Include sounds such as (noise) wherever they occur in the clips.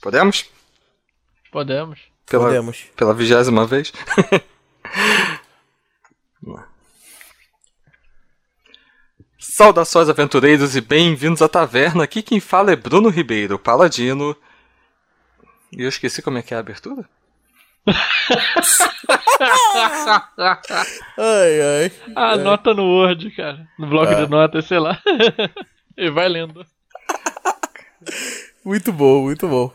Podemos? Podemos. Pela, Podemos. Pela vigésima vez? Vamos (laughs) lá. Saudações aventureiros e bem-vindos à taverna. Aqui quem fala é Bruno Ribeiro, paladino. E eu esqueci como é que é a abertura? (laughs) Ai, ai. Anota no Word, cara. No bloco É. de notas, sei lá. (laughs) e vai lendo. Muito bom, muito bom.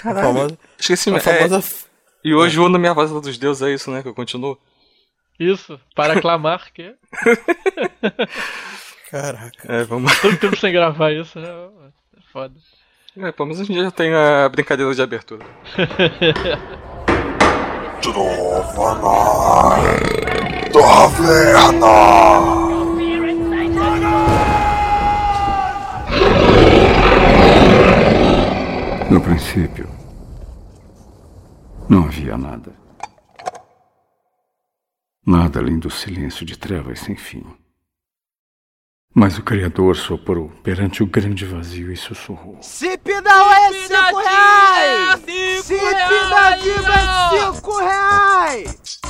A Caralho. famosa, Esqueci. a é, famosa f- e hoje o na minha voz dos deuses é isso, né? Que eu continuo. Isso, para aclamar que (laughs) Caraca. É, vamos. todo tempo sem gravar isso, né? É foda. É, pelo menos a gente já tem a brincadeira de abertura. (laughs) No princípio, não havia nada. Nada além do silêncio de trevas sem fim. Mas o Criador soprou perante o grande vazio e sussurrou. Cip não é 5 reais! Cip da Diva é 5 reais!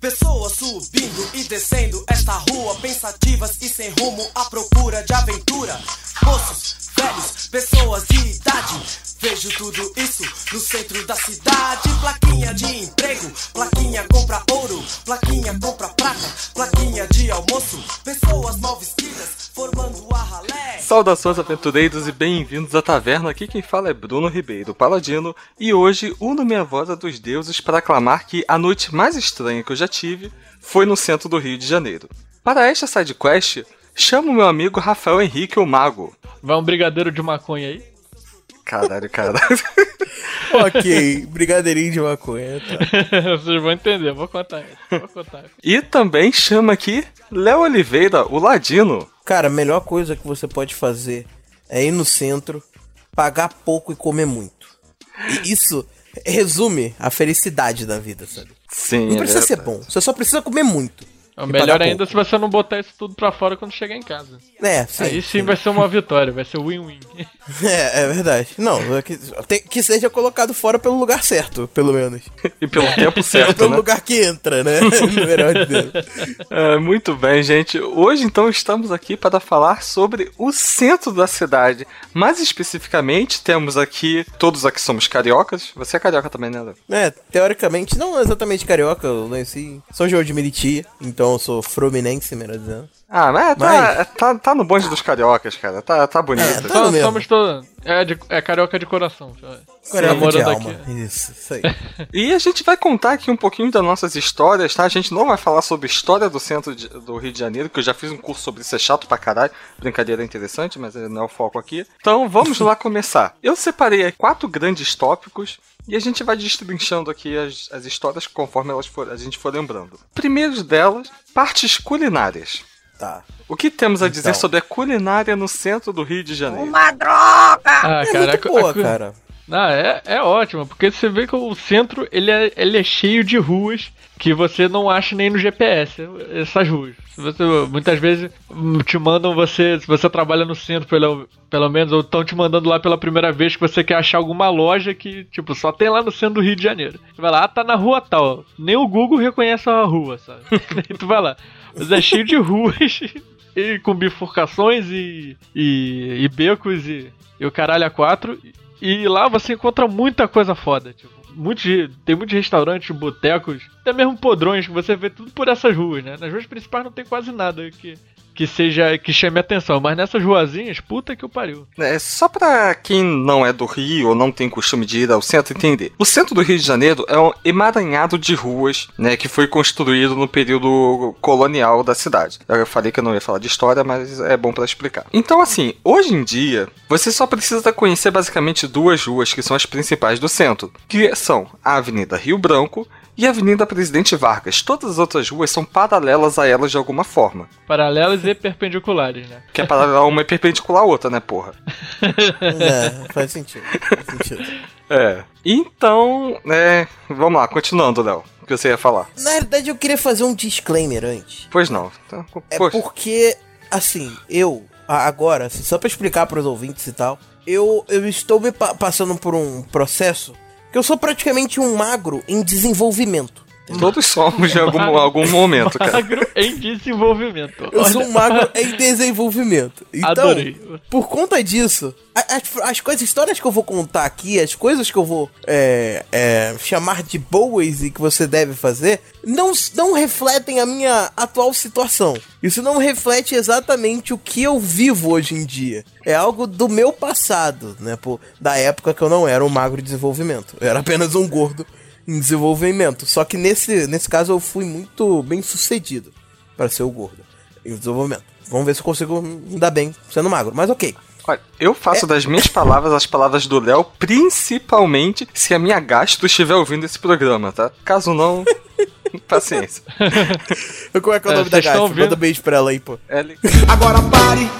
Pessoas subindo e descendo esta rua, pensativas e sem rumo à procura de aventura. Moços, velhos, pessoas de idade. Vejo tudo isso no centro da cidade. Plaquinha de emprego, plaquinha compra ouro, plaquinha compra prata, plaquinha de almoço. Pessoas mal vestidas formando a ralé. Saudações aventureiros e bem-vindos à taverna. Aqui quem fala é Bruno Ribeiro, paladino, e hoje uno minha voz a dos deuses para aclamar que a noite mais estranha que eu já tive foi no centro do Rio de Janeiro. Para esta sidequest, chamo meu amigo Rafael Henrique, o Mago. Vai um brigadeiro de maconha aí. Caralho, cara. (laughs) ok, brigadeirinho de maconha, tá. (laughs) Vocês vão entender, vou contar. Vou contar. e também chama aqui Léo Oliveira, o Ladino. Cara, a melhor coisa que você pode fazer é ir no centro, pagar pouco e comer muito. E isso resume a felicidade da vida, sabe? Sim, Não precisa é- ser bom, você só precisa comer muito. É melhor ainda pouco. se você não botar isso tudo pra fora quando chegar em casa. É, sim. Aí sim vai ser uma vitória, vai ser win-win. (laughs) É, é verdade. Não, é que, tem- que seja colocado fora pelo lugar certo, pelo menos. E pelo tempo (laughs) certo, pelo né? lugar que entra, né? (laughs) No melhor de Deus. É, muito bem, gente. Hoje, então, estamos aqui para falar sobre o centro da cidade. Mais especificamente, temos aqui. Todos aqui somos cariocas. Você é carioca também, né, Léo? É, teoricamente, não exatamente carioca, eu nasci. Sou João de Meriti, então eu sou fluminense, melhor dizendo. Ah, mas, tá, Mas- tá, tá no bonde dos cariocas, cara. Tá, tá bonito. É, tá- mesmo. somos todos. É, de- é carioca de coração. Carioca de alma. aqui. Isso, isso aí. (laughs) E a gente vai contar aqui um pouquinho das nossas histórias, tá? A gente não vai falar sobre história do centro de- do Rio de Janeiro, que eu já fiz um curso sobre isso, é chato pra caralho. Brincadeira interessante, mas não é o foco aqui. Então vamos lá começar. Eu separei aí quatro grandes tópicos. E a gente vai destrinchando aqui as, as histórias conforme elas for, a gente for lembrando. Primeiro delas, partes culinárias. Tá. O que temos a dizer Então. sobre a culinária no centro do Rio de Janeiro? Ah, É cara, muito a- boa, a- cara. Ah, é, é ótimo, porque você vê que o centro ele é, ele é cheio de ruas que você não acha nem no GPS, essas ruas. Você, muitas vezes hum, te mandam você, se você trabalha no centro pelo, pelo menos, ou estão te mandando lá pela primeira vez que você quer achar alguma loja que, tipo, só tem lá no centro do Rio de Janeiro. Você vai lá, ah, tá na rua tal. Nem o Google reconhece a rua, sabe? (laughs) Tu vai lá. Mas é cheio de ruas (laughs) e com bifurcações e, e, e becos e, e o caralho a quatro. E lá você encontra muita coisa foda, tipo. Tem muitos restaurantes, botecos, até mesmo podrões que você vê tudo por essas ruas, né? Nas ruas principais não tem quase nada que, que seja que chame atenção, mas nessas ruazinhas, puta que o pariu. É, só pra quem não é do Rio ou não tem costume de ir ao centro entender. O centro do Rio de Janeiro é um emaranhado de ruas, né, que foi construído no período colonial da cidade. Eu falei que eu não ia falar de história, mas é bom pra explicar. Então, assim, hoje em dia, você só precisa conhecer basicamente duas ruas que são as principais do centro, que são a Avenida Rio Branco e a Avenida Presidente Vargas. Todas as outras ruas são paralelas a elas de alguma forma. Paralelas e perpendiculares, né? Que é paralela uma é perpendicular à outra, né, porra? (laughs) É, faz sentido. Faz sentido. É. Então, é. Vamos lá, continuando, Léo. O que você ia falar? Na verdade, eu queria fazer um disclaimer antes. Pois não. Então, É poxa. porque, assim, eu, a- agora, assim, só pra explicar pros ouvintes e tal, eu, eu estou me pa- passando por um processo que eu sou praticamente um magro em desenvolvimento. Todos somos em algum, algum momento, cara. Magro em desenvolvimento. Eu sou Olha, um magro em desenvolvimento. Então, Adorei. por conta disso, as, as coisas, histórias que eu vou contar aqui, as coisas que eu vou é, é, chamar de boas e que você deve fazer, não, não refletem a minha atual situação. Isso não reflete exatamente o que eu vivo hoje em dia. É algo do meu passado, né? Pô, da época que eu não era um magro em desenvolvimento. Eu era apenas um gordo em desenvolvimento. Só que nesse, nesse caso eu fui muito bem sucedido para ser o gordo em desenvolvimento. Vamos ver se eu consigo me dar bem sendo magro. Mas ok. Olha, eu faço das minhas palavras as palavras do Léo, principalmente se a minha gastro estiver ouvindo esse programa, tá? Caso não, (laughs) paciência. Como é que é o É, nome da gata? estão ouvindo? Manda beijo pra ela aí, pô. L. Agora pare.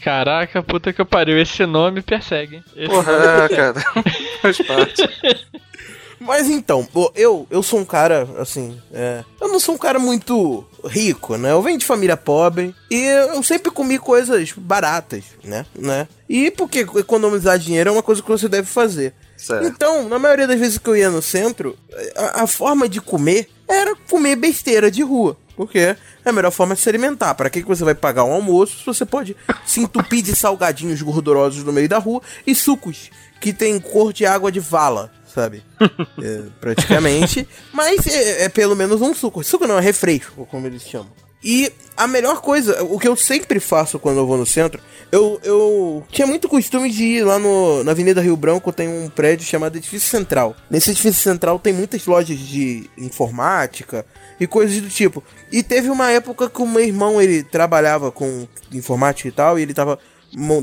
Caraca, puta que eu pariu. Esse nome persegue. hein? Esse Porra, é, cara. (laughs) Faz parte. (laughs) Mas então, eu, eu sou um cara, assim, é, eu não sou um cara muito rico, né? Eu venho de família pobre e eu sempre comi coisas baratas, né? né? E porque economizar dinheiro é uma coisa que você deve fazer. Certo. Então, na maioria das vezes que eu ia no centro, a, a forma de comer era comer besteira de rua. Porque é a melhor forma de se alimentar. Para que, que você vai pagar um almoço se você pode se entupir de salgadinhos gordurosos no meio da rua e sucos que tem cor de água de vala, sabe? (laughs) É, praticamente. Mas é, é pelo menos um suco. Suco não, é refresco, como eles chamam. E a melhor coisa, o que eu sempre faço quando eu vou no centro, eu, eu tinha muito costume de ir lá no, na Avenida Rio Branco, tem um prédio chamado Edifício Central. Nesse Edifício Central tem muitas lojas de informática e coisas do tipo. E teve uma época que o meu irmão, ele trabalhava com informática e tal, e ele tava,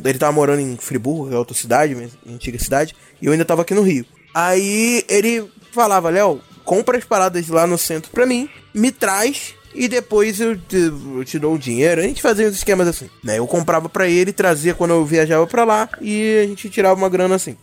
ele tava morando em Friburgo, que é outra cidade, antiga cidade, e eu ainda tava aqui no Rio. Aí ele falava, Léo, compra as paradas lá no centro pra mim, me traz e depois eu te, eu te dou o dinheiro. A gente fazia uns esquemas assim, né? Eu comprava pra ele, trazia quando eu viajava pra lá e a gente tirava uma grana assim.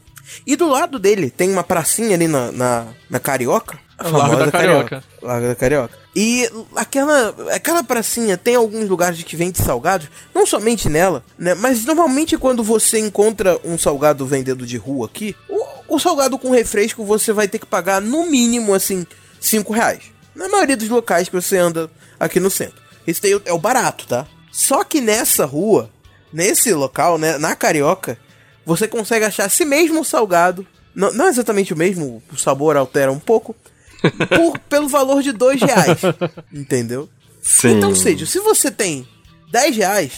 E do lado dele tem uma pracinha ali na, na, na Carioca. a Largo da Carioca. Largo da Carioca. E aquela, aquela pracinha tem alguns lugares que vende salgados, não somente nela, né? Mas normalmente quando você encontra um salgado vendendo de rua aqui, o, o salgado com refresco você vai ter que pagar no mínimo, assim, 5 reais. Na maioria dos locais que você anda aqui no centro. Esse daí é o barato, tá? Só que nessa rua, nesse local, né, na Carioca, você consegue achar esse mesmo salgado, não, não exatamente o mesmo, o sabor altera um pouco, (laughs) por- pelo valor de dois reais. (laughs) Entendeu? Sim. Então, seja, se você tem 10 reais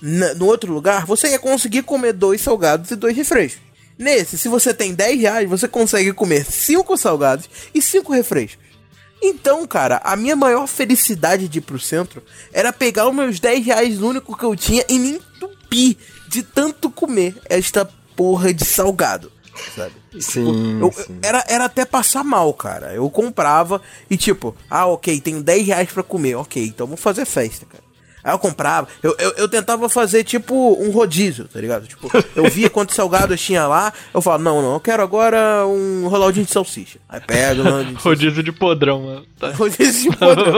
no outro lugar, você ia conseguir comer dois salgados e dois refrescos. Nesse, se você tem 10 reais, você consegue comer cinco salgados e cinco refrescos. Então, cara, a minha maior felicidade de ir pro centro era pegar os meus 10 reais, único que eu tinha, e me entupir de tanto comer esta porra de salgado, sabe? Sim, Eu- sim. Era, era até passar mal, cara. Eu comprava e tipo, ah, ok, tenho 10 reais pra comer, ok, então vou fazer festa, cara. Aí eu comprava, eu, eu, eu tentava fazer tipo um rodízio, tá ligado? Tipo, eu via quantos salgados tinha lá, eu falava, não, não, eu quero agora um roladinho de salsicha. Aí pega (laughs) salsicha. Rodízio de podrão, mano. Tá. (laughs) Rodízio de podrão.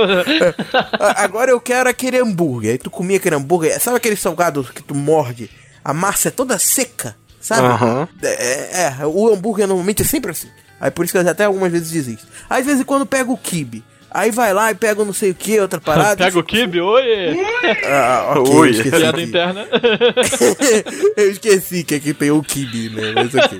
A- Agora eu quero aquele hambúrguer. Aí tu comia aquele hambúrguer. Sabe aquele salgado que tu morde? A massa é toda seca, sabe? Aham. É, é, o hambúrguer normalmente é sempre assim. Aí por isso que eu até algumas vezes desisto. Aí de vez em quando pega o kibe. Aí vai lá e pega não sei o que, outra parada. Pega o kibe, oi! Ah, ok, Oi. Piada que- interna. (laughs) eu esqueci que aqui tem o kibe, né? Mas ok.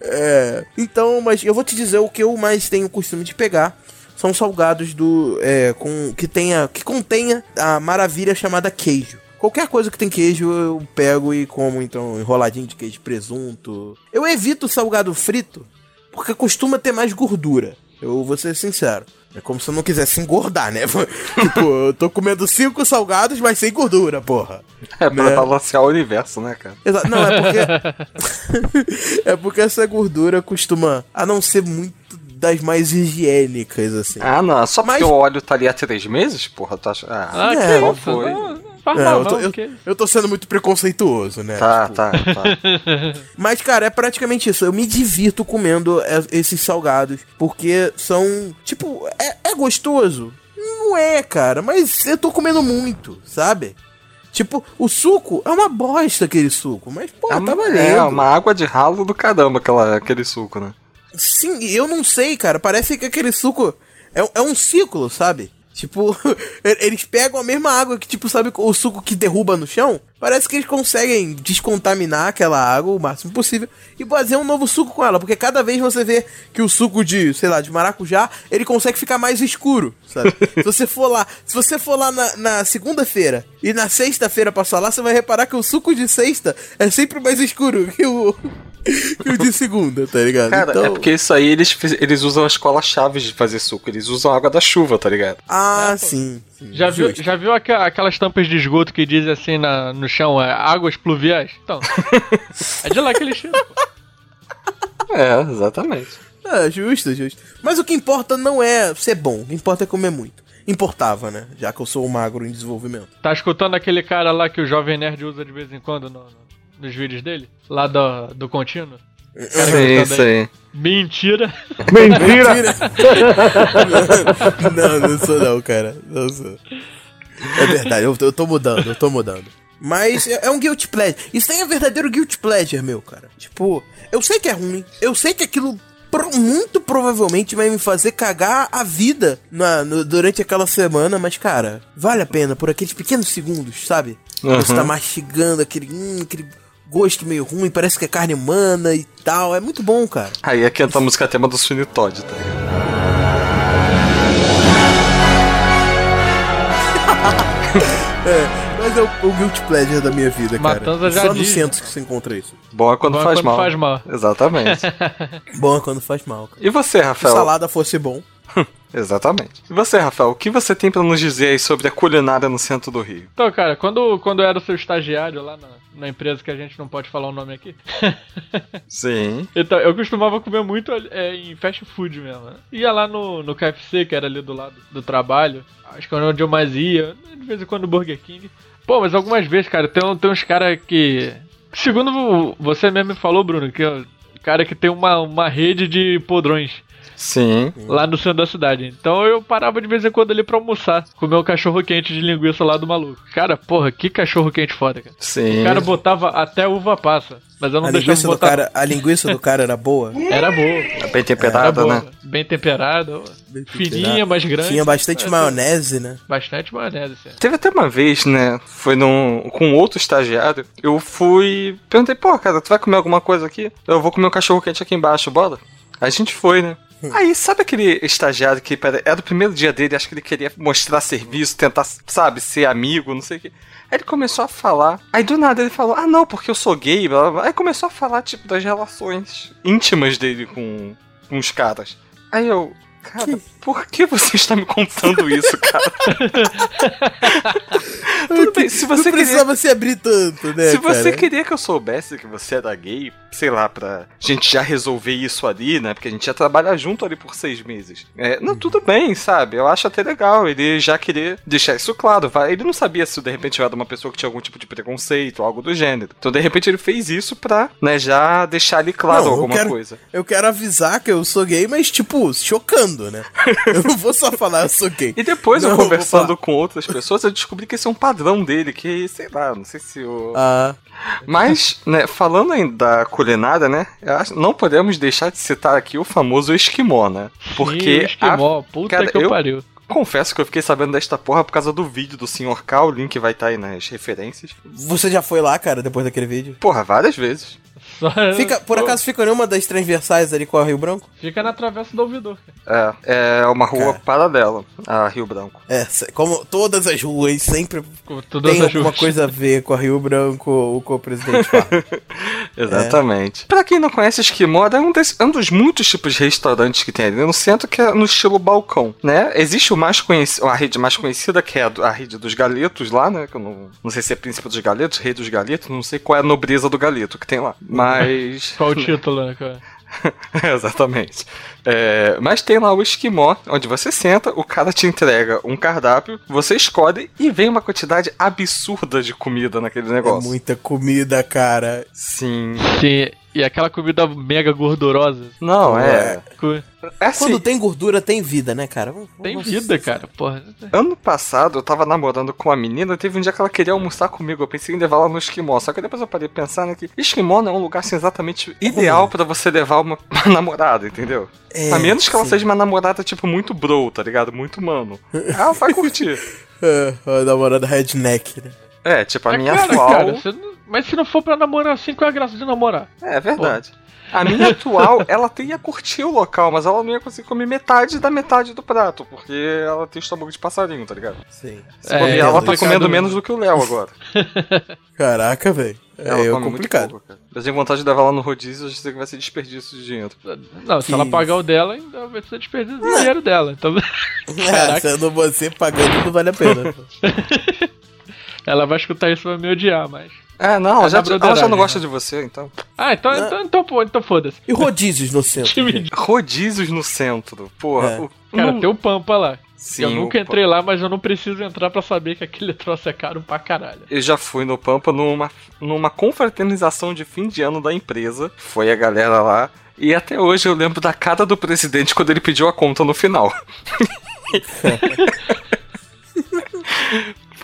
É, então, mas eu vou te dizer o que eu mais tenho costume de pegar. São salgados do. É, com, que, tenha, que contenha a maravilha chamada queijo. Qualquer coisa que tem queijo eu pego e como, então, enroladinho de queijo, presunto. Eu evito salgado frito porque costuma ter mais gordura. Eu vou ser sincero. É como se eu não quisesse engordar, né? (laughs) tipo, eu tô comendo cinco salgados, mas sem gordura, porra. É pra né? balancear o universo, né, cara? Exato. Não, é porque. (laughs) (laughs) é porque essa gordura costuma a não ser muito das mais higiênicas, assim. Ah, não. Só porque Mas- o óleo tá ali há três meses, porra, tu acha. Ah, Ah, É, que isso? foi? Não faz É, mal, eu, tô, não, eu, que- eu tô sendo muito preconceituoso, né? Tá, Tipo, tá, tá. (laughs) Mas, cara, é praticamente isso. Eu me divirto comendo é, esses salgados. Porque são. Tipo, é, é gostoso? Não é, cara. Mas eu tô comendo muito, sabe? Tipo, o suco é uma bosta aquele suco, mas, pô, é, tá uma- valendo. é uma água de ralo do caramba, aquela, aquele suco, né? Sim, e eu não sei, cara. Parece que aquele suco é, é um ciclo, sabe? Tipo, (laughs) eles pegam a mesma água que, tipo, sabe o suco que derruba no chão? Parece que eles conseguem descontaminar aquela água o máximo possível e fazer um novo suco com ela. Porque cada vez você vê que o suco de, sei lá, de maracujá, ele consegue ficar mais escuro, sabe? (laughs) se você for lá, se você for lá na, na segunda-feira e na sexta-feira passar lá, você vai reparar que o suco de sexta é sempre mais escuro que o, (laughs) que o de segunda, tá ligado? Cara, é porque isso aí eles, eles usam as colas chaves de fazer suco. Eles usam água da chuva, tá ligado? Ah, sim. sim. Já viu, Justo. já viu aqua- aquelas tampas de esgoto que dizem assim na, no chão, é, águas pluviais? Então, é de lá que eles tiram. (laughs) É, exatamente. É, justo, justo. Mas o que importa não é ser bom, o que importa é comer muito. Importava, né? Já que eu sou magro em desenvolvimento. Tá escutando aquele cara lá que o Jovem Nerd usa de vez em quando no- no- nos vídeos dele? Lá do, do contínuo? Sim, gostando isso aí. Mentira! Mentira! (laughs) não, não sou não, cara. Não sou. É verdade, eu, eu tô mudando, eu tô mudando. Mas é, é um guilty pleasure. Isso aí é verdadeiro guilty pleasure, meu, cara. Tipo, eu sei que é ruim. Eu sei que aquilo pro- muito provavelmente vai me fazer cagar a vida na, no- durante aquela semana. Mas, cara, vale a pena por aqueles pequenos segundos, sabe? Você Uhum. tá mastigando aquele, hum, aquele gosto meio ruim, parece que é carne humana e tal. É muito bom, cara. Aí aqui entra a música tema do Sweeney Todd, tá ligado? (laughs) Mas é o, o guilty pleasure da minha vida, cara. Matanza já Só no diz, centro que você encontra isso. Bom é quando, Bom é faz, quando mal. faz mal. Exatamente. (laughs) Bom é quando faz mal. cara. E você, Se Rafael? salada fosse bom. (laughs) Exatamente. E você, Rafael, o que você tem pra nos dizer aí sobre a culinária no centro do Rio? Então, cara, quando, quando eu era o seu estagiário lá na, na empresa que a gente não pode falar o nome aqui, (laughs) Sim. então, eu costumava comer muito é, em fast food mesmo. Né? Ia lá no, no KFC, que era ali do lado do trabalho, acho que era onde eu mais ia, de vez em quando Burger King. Pô, mas algumas vezes, cara, tem, um- tem uns caras que. Segundo você mesmo falou, Bruno, que é o cara que tem uma, uma rede de podrões. Sim. lá no centro da cidade. Então eu parava de vez em quando ali pra almoçar, comer um cachorro quente de linguiça lá do maluco. Cara, porra, que cachorro quente foda, cara. Sim. O cara botava até uva passa, mas eu não A deixava linguiça, do botar. cara, a linguiça do cara era boa. (laughs) Era boa. Bem Era temperada, boa. né? Bem temperada, fininha, mais grande. Tinha bastante maionese, né? Bastante maionese, assim. Teve até uma vez, né? Foi num, com outro estagiário. Eu fui. Perguntei, pô, cara, tu vai comer alguma coisa aqui? Eu vou comer um cachorro quente aqui embaixo, bora? Aí a gente foi, né? Aí, sabe aquele estagiário que era o primeiro dia dele, acho que ele queria mostrar serviço, tentar, sabe, ser amigo, não sei o quê. Aí ele começou a falar. Aí do nada ele falou: Ah, não, porque eu sou gay. Blá, blá. Aí começou a falar, tipo, das relações íntimas dele com, com os caras. Aí eu. Cara, por que você está me contando isso, cara? (laughs) Tudo bem, se Não você queria. precisava se abrir tanto, né, Se você cara? queria que eu soubesse que você era gay, sei lá, pra gente já resolver isso ali, né? Porque a gente ia trabalhar junto ali por seis meses. É, não, tudo bem, sabe? Eu acho até legal ele já querer deixar isso claro. Ele não sabia se de repente eu era uma pessoa que tinha algum tipo de preconceito ou algo do gênero. Então, de repente, ele fez isso pra, né, já deixar ali claro Não, eu alguma quero- coisa. Eu quero avisar que eu sou gay, mas, tipo, chocando, né? Eu não vou só falar eu sou gay. E depois, Não, eu conversando com outras pessoas, eu descobri que esse é um padrão dele, que, sei lá, não sei se o. Ah, Mas, né, falando ainda da culinária, né, não podemos deixar de citar aqui o famoso esquimó, né? Porque Ih, esquimó, puta cara, que eu pariu. confesso que eu fiquei sabendo desta porra por causa do vídeo do Sr. K, o link vai estar aí nas referências. você já foi lá, cara, depois daquele vídeo? Porra, várias vezes. Só- Fica, por acaso fica nenhuma das transversais ali com a Rio Branco? Fica na travessa do ouvidor. cara. É, é uma rua Cara. paralela a Rio Branco. É, como todas as ruas sempre tem as alguma ruas. coisa a ver com a Rio Branco ou com o Presidente. (laughs) Exatamente. Pra quem não conhece, Esquimó é um, desse- é um dos muitos tipos de restaurantes que tem ali no centro, que é no estilo balcão, né? Existe o mais conhecido, a rede mais conhecida, que é a rede dos galetos lá, né? Que eu não, não sei se é príncipe dos galetos, rei dos galetos, não sei qual é a nobreza do galeto que tem lá. Mas... Qual o título, né, cara? (laughs) Exatamente. É, mas tem lá o esquimó, onde você senta, o cara te entrega um cardápio, você escolhe e vem uma quantidade absurda de comida naquele é negócio. muita comida, cara. Sim. Sim. E aquela comida mega gordurosa. Não, é. Co- é assim, Quando tem gordura, tem vida, né, cara? Vamos- Tem vamos- vida, cara. Porra. Ano passado eu tava namorando com uma menina, teve um dia que ela queria almoçar comigo. Eu pensei em levar ela no esquimó. Só que depois eu parei pensando que esquimó não é um lugar assim, exatamente ideal pra você levar uma, (laughs) uma namorada, entendeu? É, a menos que ela sim. seja uma namorada, tipo, muito bro, tá ligado? Muito mano. (laughs) Ela vai curtir. É, a namorada redneck, né? É, tipo, a É minha claro, atual. cara, você não- Mas se não for pra namorar assim, qual é a graça de namorar? É verdade. A minha atual, (laughs) ela até ia curtir o local, mas ela não ia conseguir comer metade da metade do prato, porque ela tem estômago de passarinho, tá ligado? Sim. Se É, é ela tá comendo menos do que o Léo agora. (laughs) Caraca, velho. É, Ela é complicado. muito pouco, cara. Eu tenho vontade de levar ela no rodízio, eu sei que vai ser desperdício de dinheiro. Não, se Que ela pagar o dela, ainda vai ser desperdício do dinheiro dela. Então, É, (laughs) Caraca. sendo você pagando não vale a pena. ela vai escutar isso e vai me odiar, mas. É, não, É já, ela já não gosta né? de você, então. Ah, então, então, então, pô, então foda-se. E rodízios no centro? (laughs) Rodízios no centro. Porra, É. o, Cara, não- tem o Pampa lá. Sim, eu nunca entrei lá, mas eu não preciso entrar pra saber que aquele (laughs) troço é caro pra caralho. Eu já fui no Pampa numa, numa confraternização de fim de ano da empresa. Foi a galera lá. E até hoje eu lembro da cara do presidente quando ele pediu a conta no final. (laughs)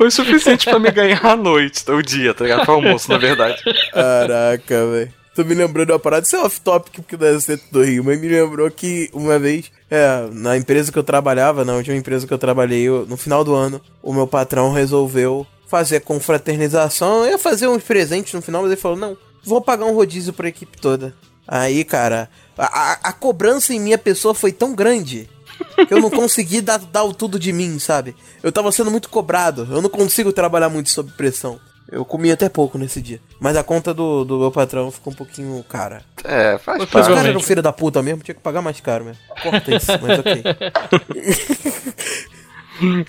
Foi o suficiente pra me ganhar a noite, o dia, tá ligado? Foi almoço, na verdade. Caraca, velho. Tô me lembrando uma parada, isso é off-topic porque é do centro do Rio, mas me lembrou que uma vez, é, na empresa que eu trabalhava, na última empresa que eu trabalhei, eu- no final do ano, o meu patrão resolveu fazer confraternização, eu ia fazer uns presentes no final, mas ele falou, não, vou pagar um rodízio pra equipe toda. Aí, cara, a, a- a cobrança em minha pessoa foi tão grande eu não consegui dar, dar o tudo de mim, sabe? Eu tava sendo muito cobrado, eu não consigo trabalhar muito sob pressão. Eu comi até pouco nesse dia. Mas a conta do, do meu patrão ficou um pouquinho cara. É, faz Você Os parte. caras Provavelmente. eram filho da puta mesmo, tinha que pagar mais caro mesmo. Corta isso, mas ok. (laughs)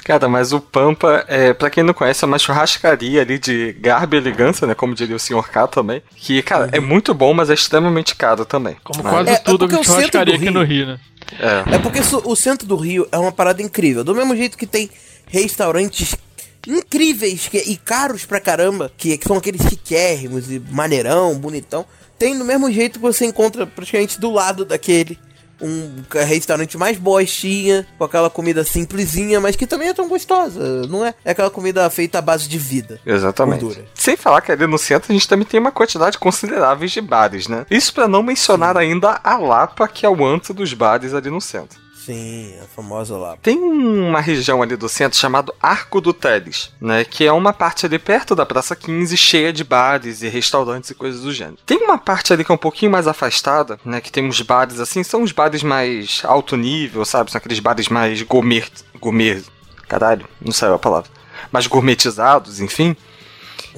Cara, mas o Pampa, é, pra quem não conhece, é uma churrascaria ali de garbo e elegância, né? Como diria o Sr. K também. Que, cara, é muito bom, mas é extremamente caro também. Como Mas- quase É, é tudo porque que o centro churrascaria do aqui Rio- no Rio, né? É. É porque o centro do Rio é uma parada incrível. Do mesmo jeito que tem restaurantes incríveis que- e caros pra caramba, que, que são aqueles chiquérrimos e maneirão, bonitão. Tem do mesmo jeito que você encontra praticamente do lado daquele. Um restaurante mais bostinha, com aquela comida simplesinha, mas que também é tão gostosa. Não é? É aquela comida feita à base de vida. Exatamente. Gordura. Sem falar que ali no centro a gente também tem uma quantidade considerável de bares, né? Isso pra não mencionar ainda a Lapa, que é o antro dos bares ali no centro. Sim, a famosa lá. Tem uma região ali do centro chamado Arco do Teles, né? Que é uma parte ali perto da Praça 15, cheia de bares e restaurantes e coisas do gênero. Tem uma parte ali que é um pouquinho mais afastada, né? Que tem uns bares assim, são os bares mais alto nível, sabe? São aqueles bares mais gourmet. Gourmet. Caralho, não saiu a palavra. Mais gourmetizados, enfim.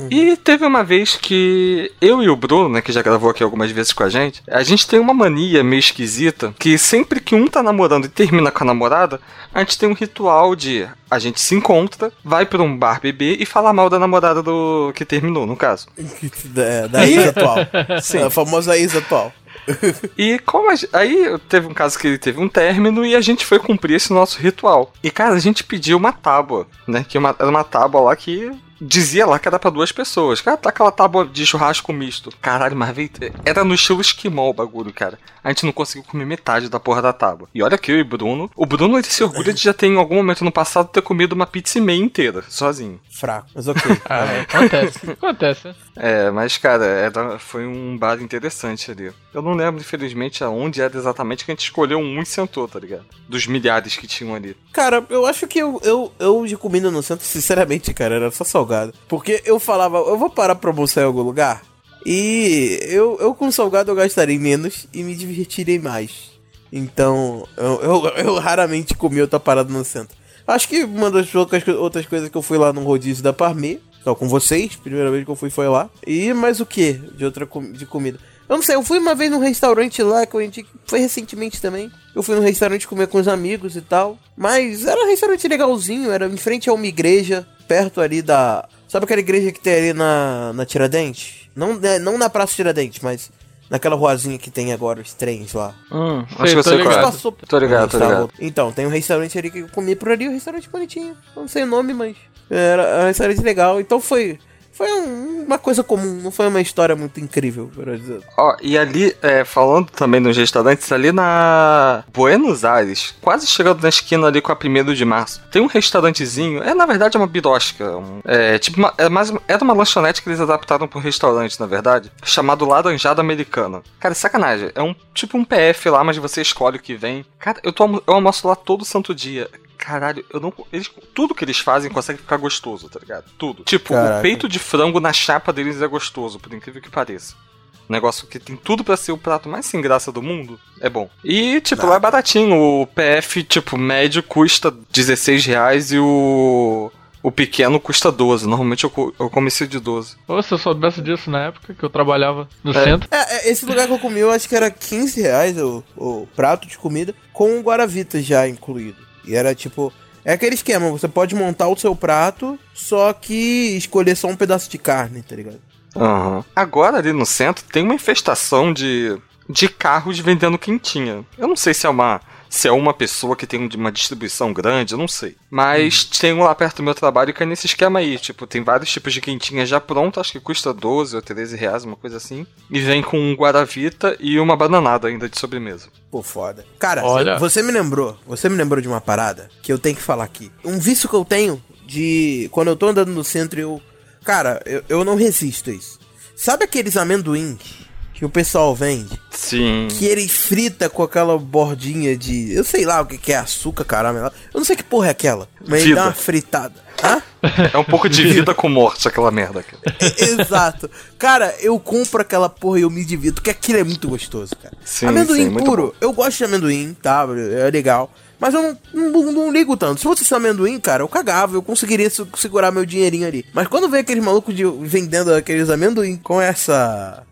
E teve uma vez que eu e o Bruno, né, que já gravou aqui algumas vezes com a gente, a gente tem uma mania meio esquisita que sempre que um tá namorando e termina com a namorada, a gente tem um ritual de a gente se encontra, vai pra um bar beber e falar mal da namorada do que terminou, no caso. (laughs) Da, da ex atual. (laughs) Sim. A famosa ex atual. (laughs) E como a, aí teve um caso que ele teve um término e a gente foi cumprir esse nosso ritual. E cara, a gente pediu uma tábua, né? Que uma, era uma tábua lá que dizia lá que era pra duas pessoas. Cara, tá aquela tábua de churrasco misto. Caralho, mas veio, era no estilo esquimó o bagulho, cara. A gente não conseguiu comer metade da porra da tábua. E olha que eu e Bruno, o Bruno ele se orgulha de já ter em algum momento no passado ter comido uma pizza e meia inteira, sozinho. Fraco, mas ok. (laughs) Ah, é, acontece. acontece? É, mas cara, era, foi um bar interessante ali. Eu não lembro, infelizmente, aonde era exatamente que a gente escolheu um e sentou, tá ligado? Dos milhares que tinham ali. Cara, eu acho que eu, eu, eu de comida no centro, sinceramente, cara, era só salgado. Porque eu falava, eu vou parar pra almoçar em algum lugar. E eu, eu com salgado eu gastaria menos e me divertirei mais. Então, eu, eu, eu raramente comi outra parada no centro. Acho que uma das poucas outras coisas que eu fui lá no rodízio da Parmê, só com vocês, primeira vez que eu fui foi lá. E mais o que de outra com- de comida? Eu não sei, eu fui uma vez num restaurante lá que eu indico, foi recentemente também. Eu fui num restaurante comer com os amigos e tal. Mas era um restaurante legalzinho, era em frente a uma igreja, perto ali da. Sabe aquela igreja que tem ali na, na Tiradentes? Não, né, não na Praça Tiradentes, mas naquela ruazinha que tem agora os trens lá. Hum, Sei, acho que ligado. é. Passou- Tô ligado, tô Tá ligado. bom. Então, tem um restaurante ali que eu comi por ali, um restaurante bonitinho. Não sei o nome, mas era um restaurante legal. Então foi. Foi um- uma coisa comum, não foi uma história muito incrível, por exemplo. Ó, e ali, é, falando também nos restaurantes, ali na Buenos Aires, quase chegando na esquina ali com a 1 de março, tem um restaurantezinho, é na verdade é uma birosca, um- é tipo uma, é mais, era uma lanchonete que eles adaptaram para um restaurante, na verdade, chamado Laranjada Americana. Cara, sacanagem, é um tipo um PF lá, mas você escolhe o que vem. Cara, eu, tô, eu almoço lá todo santo dia. Caralho, eu não. Eles, tudo que eles fazem consegue ficar gostoso, tá ligado? Tudo. Tipo, Caraca. o peito de frango na chapa deles é gostoso, por incrível que pareça. Um negócio que tem tudo pra ser o prato mais sem graça do mundo, é bom. E, tipo, lá é baratinho. O PF, tipo, médio custa 16 reais e o. O pequeno custa 12. Normalmente eu, eu como esse de 12. Ou se eu soubesse disso na época que eu trabalhava no É. centro. É, é, esse lugar que eu comi, eu acho que era 15 reais o, o prato de comida, com o Guaravita já incluído. E era tipo. É aquele esquema, você pode montar o seu prato, só que escolher só um pedaço de carne, tá ligado? Aham. Agora ali no centro tem uma infestação de, de carros vendendo quentinha. Eu não sei se é uma. Se é uma pessoa que tem uma distribuição grande, eu não sei. Mas tem um lá perto do meu trabalho que é nesse esquema aí. Tipo, tem vários tipos de quentinha já pronta, acho que custa 12 ou 13 reais, uma coisa assim. E vem com um guaravita e uma bananada ainda de sobremesa. Pô, foda. Cara, Olha. você me lembrou, você me lembrou de uma parada que eu tenho que falar aqui. Um vício que eu tenho de. Quando eu tô andando no centro, eu. Cara, eu, eu não resisto a isso. Sabe aqueles amendoim que o pessoal vende? Sim. Que ele frita com aquela bordinha de. Eu sei lá o que, que é açúcar, caramelo. Eu não sei que porra é aquela. Mas ele dá uma fritada. Hã? É um pouco de vida com morte, aquela merda. cara. Exato. Cara, eu compro aquela porra e eu me divido, porque aquilo é muito gostoso, cara. Sim, amendoim sim, muito puro, eu gosto de amendoim, tá? É legal. Mas eu não, não, não ligo tanto. Se fosse esse amendoim, cara, eu cagava, eu conseguiria se- segurar meu dinheirinho ali. Mas quando vem aqueles malucos de, vendendo aqueles amendoim com essa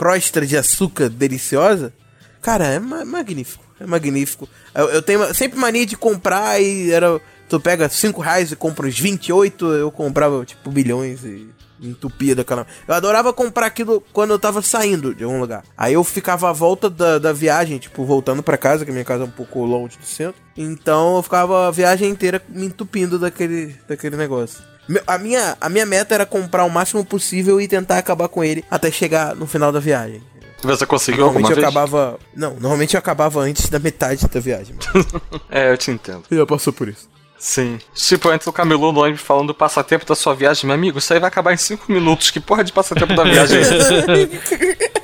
crosta de açúcar deliciosa, cara, é ma- magnífico. É magnífico. Eu, eu tenho sempre mania de comprar e era. Tu pega 5 reais e compra uns 28, eu comprava tipo bilhões e entupia daquela. Eu adorava comprar aquilo quando eu tava saindo de um lugar. Aí eu ficava à volta da, da viagem, tipo, voltando pra casa, que minha casa é um pouco longe do centro. Então eu ficava a viagem inteira me entupindo daquele, daquele negócio. A minha, a minha meta era comprar o máximo possível e tentar acabar com ele até chegar no final da viagem. Você conseguiu alguma Normalmente eu vez? acabava. Não, normalmente eu acabava antes da metade da viagem. (laughs) É, eu te entendo. Já passou por isso. Sim. Tipo, entra o camelô no ônibus falando do passatempo da sua viagem. Meu amigo, isso aí vai acabar em 5 minutos. Que porra de passatempo da (laughs) viagem é esse? (laughs)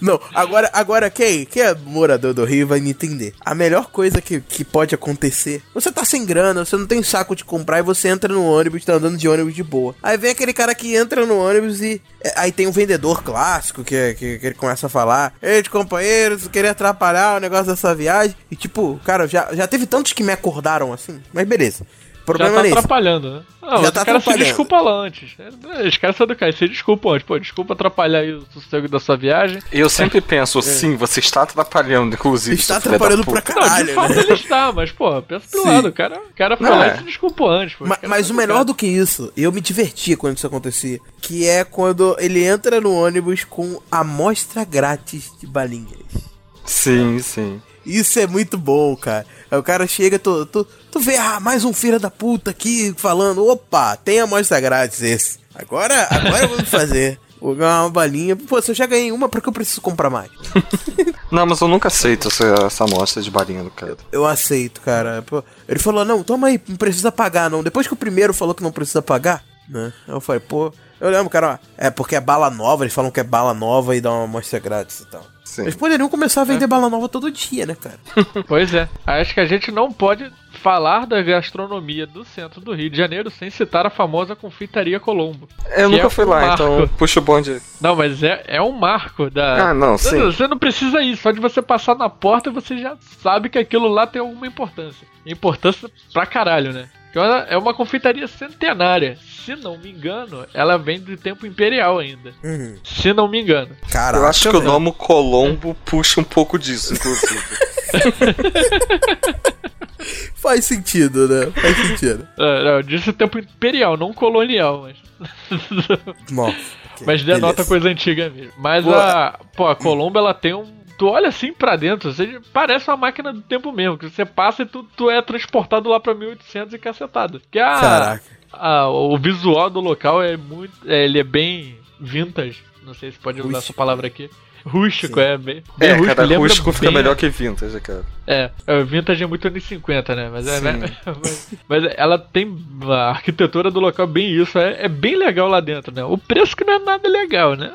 Não, agora, agora quem, quem é morador do Rio vai me entender. A melhor coisa que, que pode acontecer, você tá sem grana, você não tem saco de comprar e você entra no ônibus, tá andando de ônibus de boa. Aí vem aquele cara que entra no ônibus e é, aí tem um vendedor clássico que, que, que ele começa a falar: Ei, companheiros, querer atrapalhar o negócio dessa viagem. E tipo, cara, já, já teve tantos que me acordaram assim, mas beleza. O Já problema tá é atrapalhando, né? Não, Já tá os caras se atrapalhando. desculpam lá antes. É, Os caras são do cara, se desculpam antes. Pô, desculpa atrapalhar aí o sossego da sua viagem. Eu sempre (laughs) penso, sim, você está atrapalhando, inclusive. Está atrapalhando pra Não, caralho. de fato né? ele está, mas, pô, pensa pro Sim. lado. O cara, o cara foi Não, lá é. e se desculpou antes. Pô. Ma- Mas, o melhor do que isso, eu me divertia quando isso acontecia, que é quando ele entra no ônibus com amostra grátis de balinhas. Sim, sim. Isso é muito bom, cara. Aí o cara chega, tu, tu, tu vê, ah, mais um filho da puta aqui falando, opa, tem amostra grátis esse. Agora, agora vamos fazer. Vou ganhar uma balinha. Pô, se eu já ganhei uma, por que eu preciso comprar mais? (laughs) Não, mas eu nunca aceito essa, essa amostra de balinha do cara. Eu aceito, cara. Pô, ele falou, não, toma aí, não precisa pagar, não. Depois que o primeiro falou que não precisa pagar, né? Eu falei, pô, eu lembro, cara, ó, é porque é bala nova, eles falam que é bala nova e dá uma amostra grátis e tal. Sim. Eles poderiam começar a vender bala nova todo dia, né, cara? (laughs) Pois é. Acho que a gente não pode falar da gastronomia do centro do Rio de Janeiro sem citar a famosa confeitaria Colombo. Eu nunca é fui um lá, marco. então puxa o bonde. Não, mas é, é um marco da. Ah, não, sim. Você não precisa ir, só de você passar na porta você já sabe que aquilo lá tem alguma importância. Importância pra caralho, né? Ela é uma confeitaria centenária. Se não me engano, ela vem do tempo imperial ainda. Uhum. Se não me engano. Caraca, eu acho que o nome Colombo puxa um pouco disso, inclusive. (laughs) (laughs) Faz sentido, né? Faz sentido. É, não, eu disse tempo imperial, não colonial, mas. (laughs) Nossa. ok, mas denota beleza. coisa antiga mesmo. Mas Boa. a. Pô, a Colombo ela tem um tu olha assim pra dentro, você parece uma máquina do tempo mesmo, que você passa e tu, tu é transportado lá pra 1800 e cacetado. Que a, Caraca. a- o visual do local é muito. é, ele é bem vintage. Não sei se pode usar Rústico. essa palavra aqui. Rústico, é bem. bem É, rústico, cara, lembra rústico fica bem- melhor que vintage, cara. É, é, vintage é muito anos 50, né? Mas, é, Sim. né? (laughs) mas, mas ela tem. A arquitetura do local é bem isso. É, é bem legal lá dentro, né? O preço que não é nada legal, né?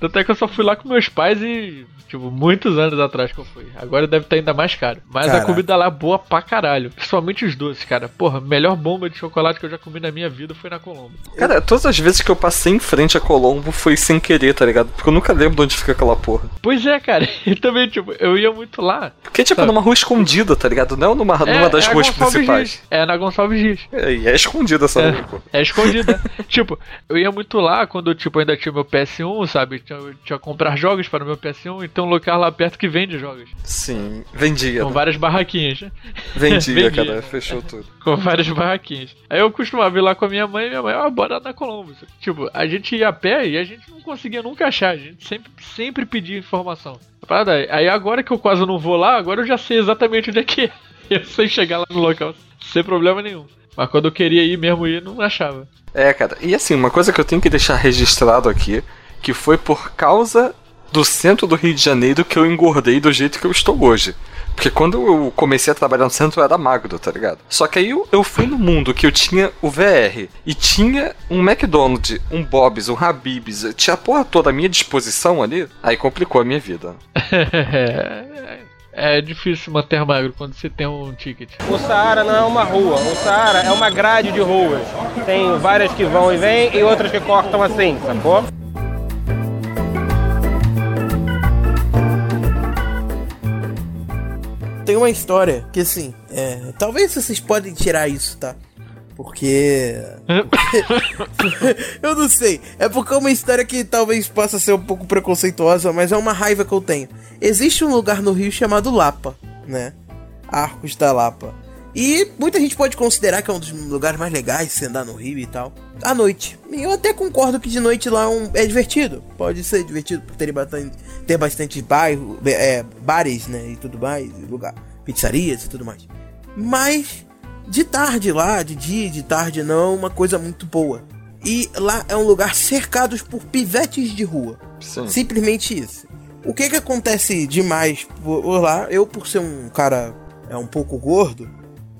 Tanto é que eu só fui lá com meus pais e. Tipo, muitos anos atrás que eu fui. Agora deve estar ainda mais caro. Mas Caraca. a comida lá é boa pra caralho. Principalmente os doces, cara. Porra, melhor bomba de chocolate que eu já comi na minha vida foi na Colombo. Cara, todas as vezes que eu passei em frente a Colombo foi sem querer, tá ligado? Porque eu nunca lembro de onde fica aquela porra. Pois é, cara. (laughs) E também, tipo, eu ia muito lá. Porque, tipo, Tá. numa rua escondida, tá ligado? Não numa, numa das é ruas Gonçalves principais. Dias. É na Gonçalves Dias. É, e é escondida essa É. rua, pô. É escondida. (laughs) tipo, eu ia muito lá quando tipo, ainda tinha meu PS1, sabe? Tinha, eu tinha que comprar jogos para o meu PS1 e tem um local lá perto que vende jogos. Sim, vendia. Com né? várias barraquinhas. né? Vendia, (laughs) Vendia. cara, fechou tudo. Com várias barraquinhas. Aí eu costumava ir lá com a minha mãe e minha mãe, ó, bora na Colombo. Tipo, a gente ia a pé e a gente não conseguia nunca achar. A gente sempre, sempre pedia informação. Parada é, Aí agora que eu quase não vou lá, agora eu já sei exatamente onde é que é. (laughs) Eu sei chegar lá no local sem problema nenhum. Mas quando eu queria ir mesmo ir, não achava. É, cara, e assim, uma coisa que eu tenho que deixar registrado aqui, que foi por causa do centro do Rio de Janeiro que eu engordei do jeito que eu estou hoje. Porque quando eu comecei a trabalhar no centro eu era magro, tá ligado? Só que aí eu, eu fui no mundo que eu tinha o VR e tinha um McDonald's, um Bob's, um Habib's, eu tinha a porra toda à minha disposição ali, aí complicou a minha vida. é, (laughs) é difícil manter magro quando você tem um ticket. O Saara não é uma rua, o Saara é uma grade de ruas. Tem várias que vão e vêm e outras que cortam assim, sacou? Tem uma história que, assim, é, talvez vocês podem tirar isso, tá? Porque. (laughs) eu não sei. É porque é uma história que talvez possa ser um pouco preconceituosa, mas é uma raiva que eu tenho. Existe um lugar no Rio chamado Lapa, né? Arcos da Lapa. E muita gente pode considerar que é um dos lugares mais legais se andar no Rio e tal. À noite. E eu até concordo que de noite lá é um- é divertido. Pode ser divertido por ter bastante, ter bastante bairro, é, bares, né? E tudo mais. Lugar, pizzarias e tudo mais. Mas de tarde lá, de dia de tarde não, é uma coisa muito boa. E lá é um lugar cercado por pivetes de rua. Sim. Simplesmente isso. O que que acontece demais por lá? Eu, por ser um cara é um pouco gordo,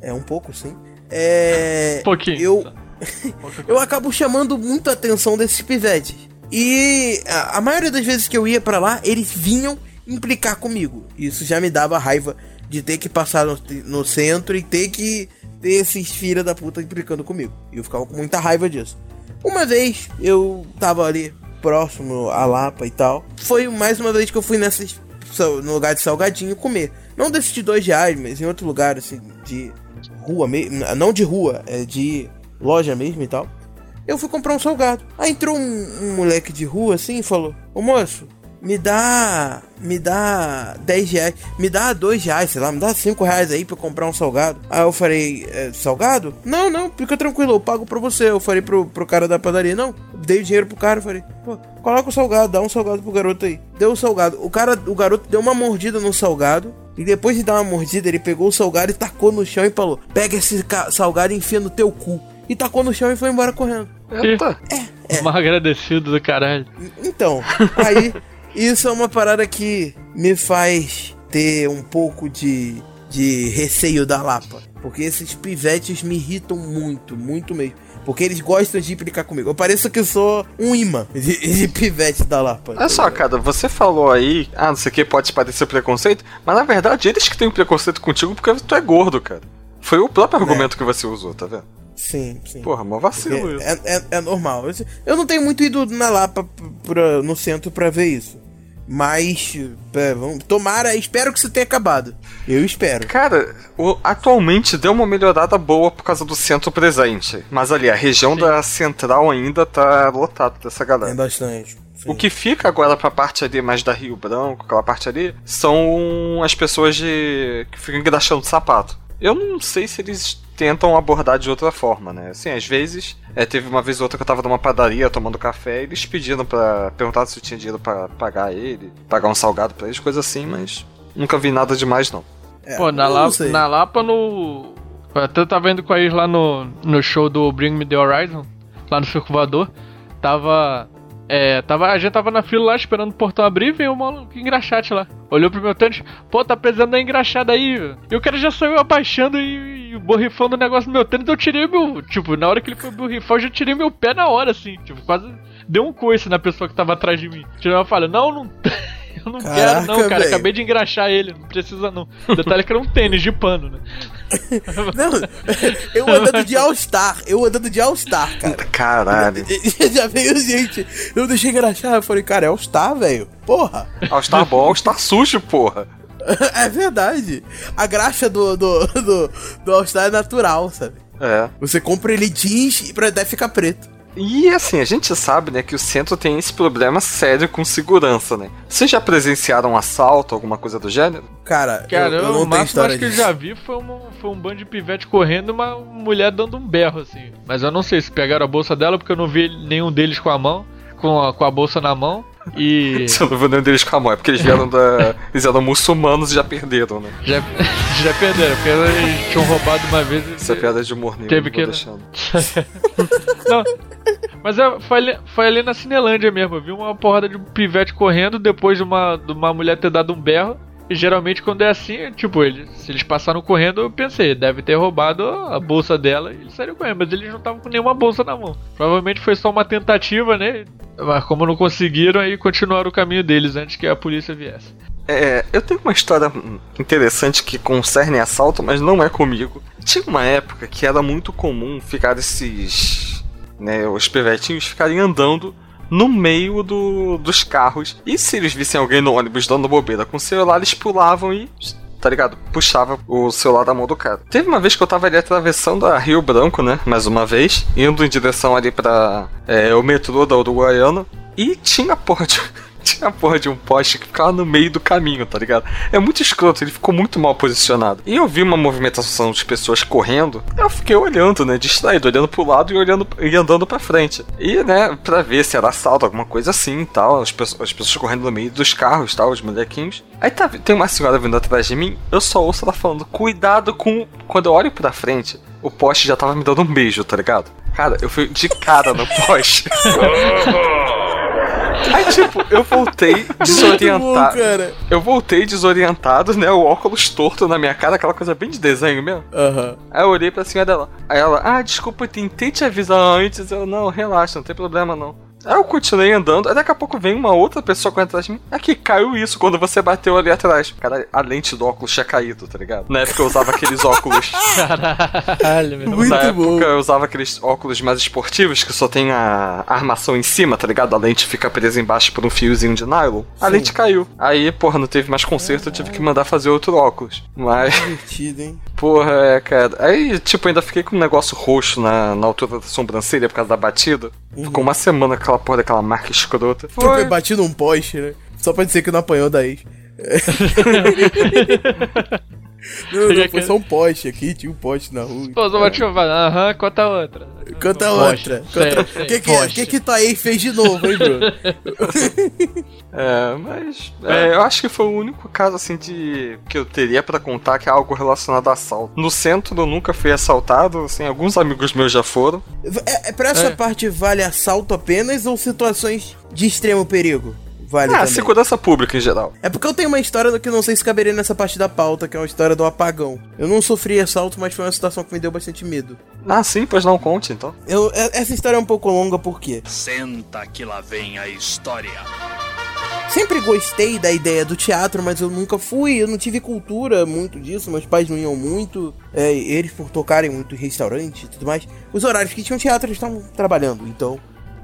é um pouco sim. É. Pouquinho. Eu, (laughs) eu acabo chamando muito a atenção desses pivetes. E a, a maioria das vezes que eu ia pra lá, eles vinham implicar comigo. Isso já me dava raiva de ter que passar no, no centro e ter que ter esses filha da puta implicando comigo. E eu ficava com muita raiva disso. Uma vez eu tava ali próximo a Lapa e tal. Foi mais uma vez que eu fui nessas sal- no lugar de salgadinho comer. Não desses de dois reais, mas em outro lugar, assim, de rua mesmo. Não de rua, é de loja mesmo e tal. Eu fui comprar um salgado. Aí entrou um, um moleque de rua assim e falou: Ô moço, me dá. Me dá 10 reais. Me dá 2 reais, sei lá, me dá 5 reais aí pra eu comprar um salgado. Aí eu falei: é, Salgado? Não, não, fica tranquilo, eu pago pra você. Eu falei pro, pro cara da padaria: Não, dei o dinheiro pro cara. Falei: Pô, coloca o salgado, dá um salgado pro garoto aí. Deu o salgado. O cara, o garoto deu uma mordida no salgado. E depois de dar uma mordida, ele pegou o salgado e tacou no chão e falou: Pega esse salgado e enfia no teu cu. E tacou no chão e foi embora correndo. Eita. Mal agradecido do caralho. Então, aí, isso é uma parada que me faz ter um pouco de, de receio da Lapa. Porque esses pivetes me irritam muito, muito mesmo. Porque eles gostam de implicar comigo. Eu pareço que sou um imã de, de pivete da Lapa. Olha só, cara, você falou aí, ah, não sei o que, pode parecer preconceito, mas na verdade eles que têm um preconceito contigo porque tu é gordo, cara. Foi o próprio argumento que você usou, tá vendo? Sim, sim. Porra, mó vacilo isso. É, é, é normal. Eu- Eu não tenho muito ido na Lapa pra- no centro pra ver isso. Mas, é, vamos, tomara, espero que isso tenha acabado. Eu espero. Cara, o- atualmente deu uma melhorada boa por causa do centro presente. Mas ali, a região da central ainda tá lotada dessa É galera. bastante. Sim. O que fica agora pra parte ali mais da Rio Branco, aquela parte ali, são as pessoas de. que ficam engraxando sapato. Eu não sei se eles tentam abordar de outra forma, né? Assim, às vezes, é, teve uma vez ou outra que eu tava numa padaria tomando café e eles pediram pra. perguntar se eu tinha dinheiro pra pagar ele, pagar um salgado pra eles, coisa assim, mas nunca vi nada demais, não. É, Pô, na, Lapa, sei. na Lapa no. Eu até tava indo com a Is lá no, no show do Bring Me the Horizon, lá no Circo Voador. Tava. É, tava, a gente tava na fila lá esperando o portão abrir e veio um maluco engraxate lá. Olhou pro meu tênis, pô, tá pesando a engraxada aí. E o cara já saiu abaixando e, e borrifando o negócio no meu tênis. Eu tirei meu. Tipo, na hora que ele foi borrifar, eu já tirei meu pé na hora, assim. Tipo, quase deu um coice na pessoa que tava atrás de mim. Tirei uma falha, não, não. (laughs) Eu não quero, não, Caraca, cara. velho. Acabei de engraxar ele, não precisa não. Detalhe que era um tênis de pano, né? Não, eu andando de All-Star, eu andando de All-Star, cara. Caralho. (laughs) Já veio gente, eu deixei engraxar, eu falei, cara, é All-Star, velho. Porra. All-Star bom, All-Star sujo, porra. (laughs) É verdade. A graxa do, do, do, do All-Star é natural, sabe? É. Você compra ele jeans e pra até ficar preto. E assim, a gente sabe, né, que o centro tem esse problema sério com segurança, né? Vocês já presenciaram um assalto, alguma coisa do gênero? Cara, Cara, eu, eu, eu não o tenho máximo história acho que eu já vi foi um, foi um bando de pivete correndo e uma mulher dando um berro, assim. Mas eu não sei se pegaram a bolsa dela, porque eu não vi nenhum deles com a mão, com a, com a bolsa na mão. E (laughs) Se eu não vou nenhum deles com a mão, é porque eles vieram da. Eles eram muçulmanos e já perderam, né? já, (laughs) já perderam, porque eles tinham roubado uma vez. e- Essa piada é de humor negro, Teve não que-. (laughs) Não. Mas é, foi, ali, foi ali na Cinelândia mesmo. Eu vi uma porrada de pivete correndo depois de uma, de uma mulher ter dado um berro. Geralmente quando é assim, tipo, eles, se eles passaram correndo, eu pensei, deve ter roubado a bolsa dela e eles saíram correndo, mas eles não estavam com nenhuma bolsa na mão. Provavelmente foi só uma tentativa, né? Mas como não conseguiram, aí continuaram o caminho deles antes que a polícia viesse. É, eu tenho uma história interessante que concerne assalto, mas não é comigo. Tinha uma época que era muito comum ficar esses. né, os pivetinhos ficarem andando no meio do, dos carros. E se eles vissem alguém no ônibus dando bobeira com o celular, eles pulavam e. Tá ligado? Puxava o celular da mão do cara. Teve uma vez que eu tava ali atravessando a Rio Branco, né? Mais uma vez. Indo em direção ali pra é, o metrô da Uruguaiana. E tinha (laughs) porra de. Tinha a porra de um poste que ficava no meio do caminho, tá ligado? É muito escroto, ele ficou muito mal posicionado. E eu vi uma movimentação de pessoas correndo, eu fiquei olhando, né, distraído, olhando pro lado e olhando e andando pra frente. E, né, pra ver se era assalto, alguma coisa assim e tal, as, pessoas- as pessoas correndo no meio dos carros, tal, os molequinhos. Aí tá, tem uma senhora vindo atrás de mim, eu só ouço ela falando, cuidado com... Quando eu olho pra frente, o poste já tava me dando um beijo, tá ligado? Cara, eu fui de cara no poste. (laughs) (laughs) Aí, tipo, eu voltei bom, desorientado. cara. Eu voltei desorientado, né? O óculos torto na minha cara, aquela coisa bem de desenho mesmo. Aham. Aí eu olhei pra senhora dela. Aí ela, ah, desculpa, eu tentei te avisar antes. Eu, não, relaxa, não tem problema não. Aí eu continuei andando, aí daqui a pouco vem uma outra pessoa correndo atrás de mim. Aqui, caiu isso quando você bateu ali atrás. Cara, a lente do óculos tinha caído, tá ligado? Na época eu usava aqueles óculos. (laughs) Caralho, meu. Muito Na época bom. eu usava aqueles óculos mais esportivos que só tem a armação em cima, tá ligado? A lente fica presa embaixo por um fiozinho de nylon. A Sim. lente caiu. Aí, porra, não teve mais conserto, eu tive que mandar fazer outro óculos. Mas, Divertido, hein? (laughs) porra, é, cara. Aí, tipo, ainda fiquei com um negócio roxo na, na altura da sobrancelha por causa da batida. Ficou uma semana aquela porra daquela marca escrota. Eu bati num poste, né? Só pra dizer que não apanhou da ex. (laughs) não, não, foi só um poste aqui, tinha um poste na rua. Pô, só bati uma Aham, conta outra. Canta Poste. outra. Sei, Canta... sei, que, que, poste. que que tua ex fez de novo, hein, Bruno? (laughs) É, mas. é, eu acho que foi o único caso, assim, de. que eu teria pra contar que é algo relacionado a assalto. No centro eu nunca fui assaltado, assim, alguns amigos meus já foram. É, é, pra essa É. parte vale assalto apenas ou situações de extremo perigo? Vale Ah, também. segurança pública em geral. É porque eu tenho uma história que eu não sei se caberia nessa parte da pauta, que é uma história do apagão. Eu não sofri assalto, mas foi uma situação que me deu bastante medo. Ah, sim, pois não conte, então. Eu, é- essa história é um pouco longa porque Senta que lá vem a história. sempre gostei da ideia do teatro, mas eu nunca fui, eu não tive cultura muito disso, meus pais não iam muito, é, eles por tocarem muito em restaurante e tudo mais. Os horários que tinham teatro eles estavam trabalhando, então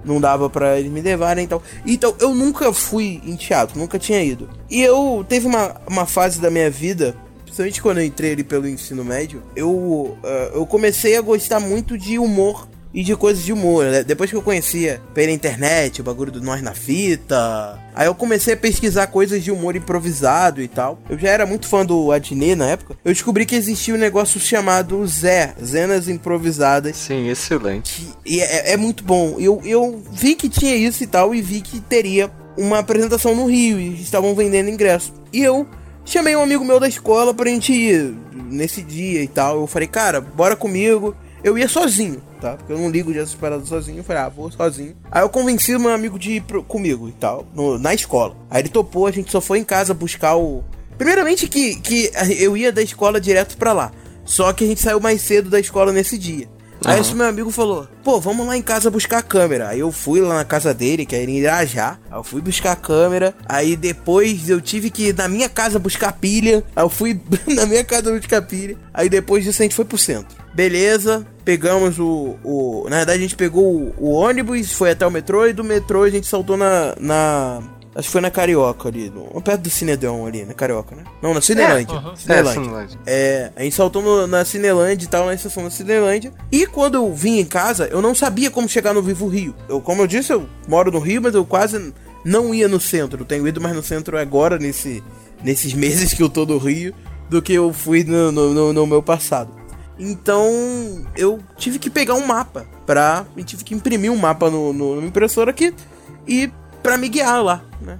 não dava pra eles me levarem e tal. Então eu nunca fui em teatro, nunca tinha ido. E eu teve uma, uma fase da minha vida, principalmente quando eu entrei ali pelo ensino médio, eu, ah, eu comecei a gostar muito de humor e de coisas de humor. né? Depois que eu conhecia pela internet, o bagulho do Nós na Fita, aí eu comecei a pesquisar coisas de humor improvisado e tal. Eu já era muito fã do Adnet na época. Eu descobri que existia um negócio chamado Zé, Zenas Improvisadas. Sim, excelente. E é, é muito bom. Eu, eu vi que tinha isso e tal, e vi que teria uma apresentação no Rio, e estavam vendendo ingresso. E eu chamei um amigo meu da escola pra gente ir nesse dia e tal. Eu falei, cara, bora comigo. Eu ia sozinho, tá? Porque eu não ligo de essas paradas sozinho. Eu falei, ah, vou sozinho. Aí eu convenci o meu amigo de ir pro- comigo e tal, no- na escola. Aí ele topou, a gente só foi em casa buscar o. Primeiramente que, que eu ia da escola direto pra lá. Só que a gente saiu mais cedo da escola nesse dia. Aí esse meu amigo falou, pô, vamos lá em casa buscar a câmera. Aí eu fui lá na casa dele, que era em Irajá. Aí eu fui buscar a câmera. Aí depois eu tive que ir na minha casa buscar pilha. Aí eu fui (laughs) na minha casa buscar pilha. Aí depois disso a gente foi pro centro. Beleza, pegamos o. o na verdade a gente pegou o, o ônibus, foi até o metrô. E do metrô a gente saltou na. na acho que foi na Carioca ali, no, perto do Cinedão ali, na Carioca, né? Não, na Cinelândia. É, Cinelândia. Cinelândia. É, a gente saltou no- na Cinelândia e tal, na estação da Cinelândia. E quando eu vim em casa, eu não sabia como chegar no Vivo Rio. Eu, como eu disse, eu moro no Rio, mas eu quase não ia no centro. Eu tenho ido mais no centro agora, nesse, nesses (laughs) meses que eu tô no Rio, do que eu fui no, no, no- no meu passado. Então, eu tive que pegar um mapa pra. Eu tive que imprimir um mapa no, no, numa impressora aqui e pra me guiar lá, né?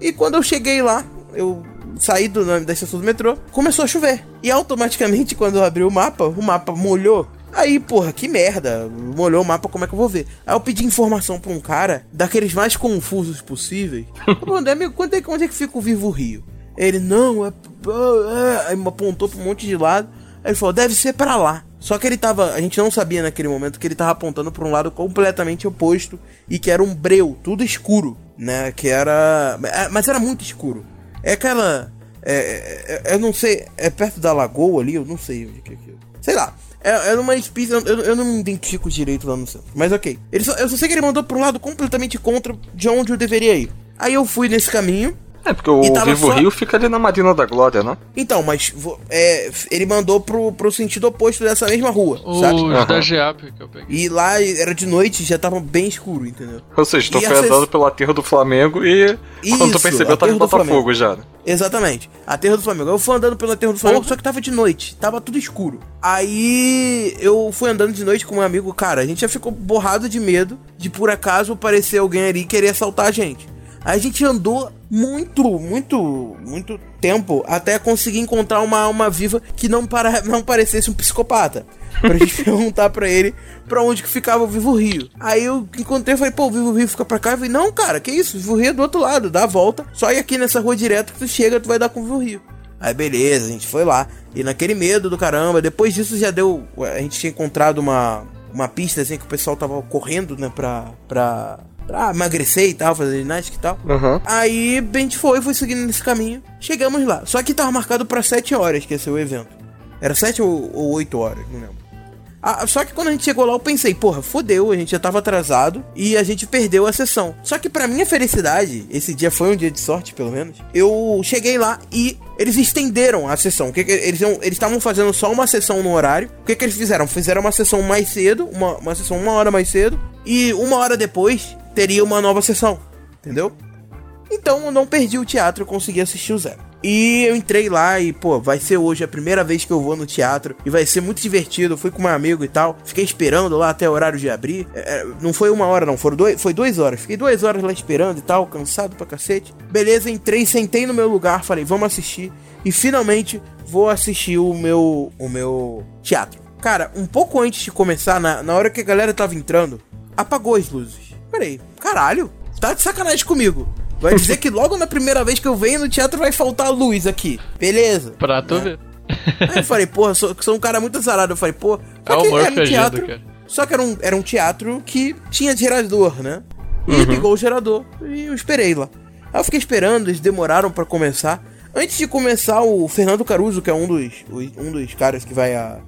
E quando eu cheguei lá, eu saí do, da estação do metrô, começou a chover. E automaticamente, (laughs) quando eu abri o mapa, o mapa molhou. Aí, porra, que merda. Molhou o mapa, como é que eu vou ver? Aí eu pedi informação pra um cara, daqueles mais confusos possíveis. (laughs) Eu amigo, quanto é, onde é que fica o Vivo Rio? Ele, não, é. é. Aí me apontou pra um monte de lado. Aí ele falou, deve ser pra lá. Só que ele tava. A gente não sabia naquele momento que ele tava apontando pra um lado completamente oposto. E que era um breu, tudo escuro, né? Que era. é, Mas era muito escuro. É aquela. É, é- eu não sei. É perto da lagoa ali? Eu não sei que é aquilo. Sei lá. É, é numa espécie. Eu, eu não me identifico direito lá no centro. Mas ok. Ele só- eu só sei que ele mandou pra um lado completamente contra de onde eu deveria ir. Aí eu fui nesse caminho. É, porque o Vivo só- Rio fica ali na Marina da Glória, né? Então, mas é, ele mandou pro, pro sentido oposto dessa mesma rua, Os sabe? Aham. da GEAP que eu peguei. E lá era de noite, já tava bem escuro, entendeu? Ou seja, tu E foi acess- andando pelo aterro do Flamengo e quando tu Isso, percebeu, tava em aterro do Botafogo Flamengo. já. né? Exatamente. Aterro do Flamengo. Eu fui andando pelo Aterro do Flamengo, só que tava de noite. Tava tudo escuro. Aí eu fui andando de noite com meu amigo. Cara, a gente já ficou borrado de medo de por acaso aparecer alguém ali e querer assaltar a gente. Aí a gente andou muito, muito, muito tempo até conseguir encontrar uma alma viva que não, para, não parecesse um psicopata. Pra gente (laughs) perguntar pra ele pra onde que ficava o Vivo Rio. Aí eu encontrei e falei, pô, o Vivo Rio fica pra cá. Eu falei, não, cara, que isso? O Vivo Rio é do outro lado, dá a volta. Só ir aqui nessa rua direto que tu chega, tu vai dar com o Vivo Rio. Aí beleza, a gente foi lá. E naquele medo do caramba, depois disso já deu. A gente tinha encontrado uma, uma pista assim que o pessoal tava correndo, né, pra. pra. Pra emagrecer e tal, fazer ginástica e tal. Aham. Aí a gente foi, foi seguindo nesse caminho. Chegamos lá. Só que tava marcado pra 7 horas que ia ser o evento. Era 7 ou, ou 8 horas, não lembro. Ah, só que quando a gente chegou lá, eu pensei, porra, fodeu, a gente já tava atrasado e a gente perdeu a sessão. Só que pra minha felicidade, esse dia foi um dia de sorte, pelo menos. Eu cheguei lá e eles estenderam a sessão. Que que eles estavam fazendo só uma sessão no horário. O que, que eles fizeram? Fizeram uma sessão mais cedo, uma, uma sessão uma hora mais cedo, e uma hora depois teria uma nova sessão. Entendeu? Então eu não perdi o teatro, eu consegui assistir o zero. E eu entrei lá e, pô, vai ser hoje a primeira vez que eu vou no teatro. E vai ser muito divertido. Eu fui com meu amigo e tal. Fiquei esperando lá até o horário de abrir. É, é, não foi uma hora, não. Foram dois, foi duas horas. Fiquei duas horas lá esperando e tal, cansado pra cacete. Beleza, entrei, sentei no meu lugar, falei, vamos assistir. E finalmente vou assistir o meu, o meu teatro. Cara, um pouco antes de começar, na, na hora que a galera tava entrando, apagou as luzes. Peraí, caralho, tá de sacanagem comigo. Vai (laughs) dizer que logo na primeira vez que eu venho no teatro vai faltar luz aqui. Beleza. Pra tu né? ver. Aí eu falei, porra, sou, sou um cara muito azarado. Eu falei, pô, É só o que Murphy era um teatro. Só que era um, era um teatro que tinha gerador, né? E Uhum. ligou o gerador. E eu esperei lá. Aí eu fiquei esperando, eles demoraram pra começar. Antes de começar, o Fernando Caruso, que é um dos, um dos caras que vai a-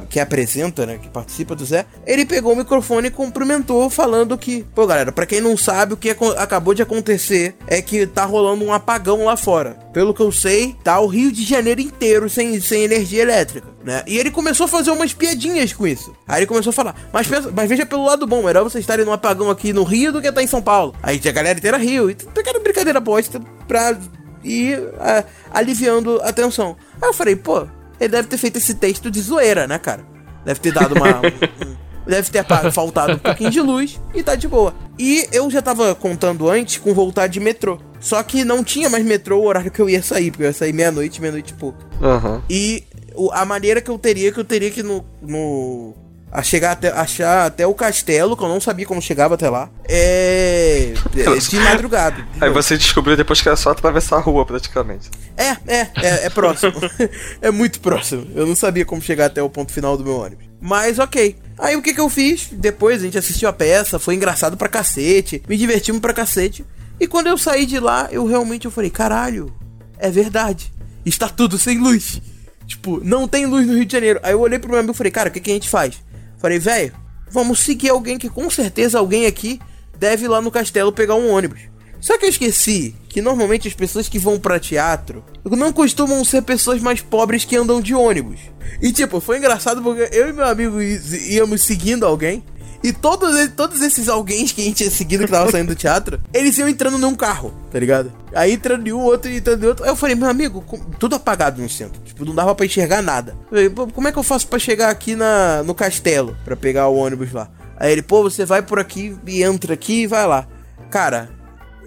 que apresenta, né, que participa do Zé, ele pegou o microfone e cumprimentou falando que, pô, galera, pra quem não sabe, o que acabou de acontecer é que tá rolando um apagão lá fora. Pelo que eu sei, tá o Rio de Janeiro inteiro sem, sem energia elétrica, né? E ele começou a fazer umas piadinhas com isso. Aí ele começou a falar, mas, pensa, mas veja pelo lado bom, melhor vocês estarem num apagão aqui no Rio do que estar em São Paulo. Aí a galera inteira riu, e pegaram brincadeira bosta pra ir ah, aliviando a tensão. Aí eu falei, pô, ele deve ter feito esse texto de zoeira, né, cara? Deve ter dado uma. um- (laughs) um- deve ter faltado um pouquinho de luz e tá de boa. E eu já tava contando antes com voltar de metrô. Só que não tinha mais metrô o horário que eu ia sair, porque eu ia sair meia-noite, meia-noite e pouco. Aham. E a maneira que eu teria, que eu teria que no. no a chegar até, achar até o castelo, que eu não sabia como chegava até lá. É. é de madrugada. Aí você descobriu depois que era só atravessar a rua, praticamente. É, é, é, é próximo. (laughs) é muito próximo. Eu não sabia como chegar até o ponto final do meu ônibus. Mas ok. Aí o que que eu fiz? Depois a gente assistiu a peça, foi engraçado pra cacete, me divertimos pra cacete. E quando eu saí de lá, eu realmente eu falei, caralho, é verdade. Está tudo sem luz. Tipo, não tem luz no Rio de Janeiro. Aí eu olhei pro meu amigo e falei, cara, o que, que a gente faz? Falei, velho, vamos seguir alguém que com certeza alguém aqui deve ir lá no castelo pegar um ônibus. Só que eu esqueci que normalmente as pessoas que vão pra teatro não costumam ser pessoas mais pobres que andam de ônibus. E tipo, foi engraçado porque eu e meu amigo íamos seguindo alguém. E todos, todos esses alguém que a gente ia seguindo que tava saindo do teatro, eles iam entrando num carro, tá ligado? Aí entrando em um, outro entrando em outro. Aí eu falei, meu amigo, tudo apagado no centro. Tipo, não dava pra enxergar nada. Eu falei, "Pô, como é que eu faço pra chegar aqui na, no castelo? Pra pegar o ônibus lá. Aí ele, pô, você vai por aqui e entra aqui e vai lá. Cara,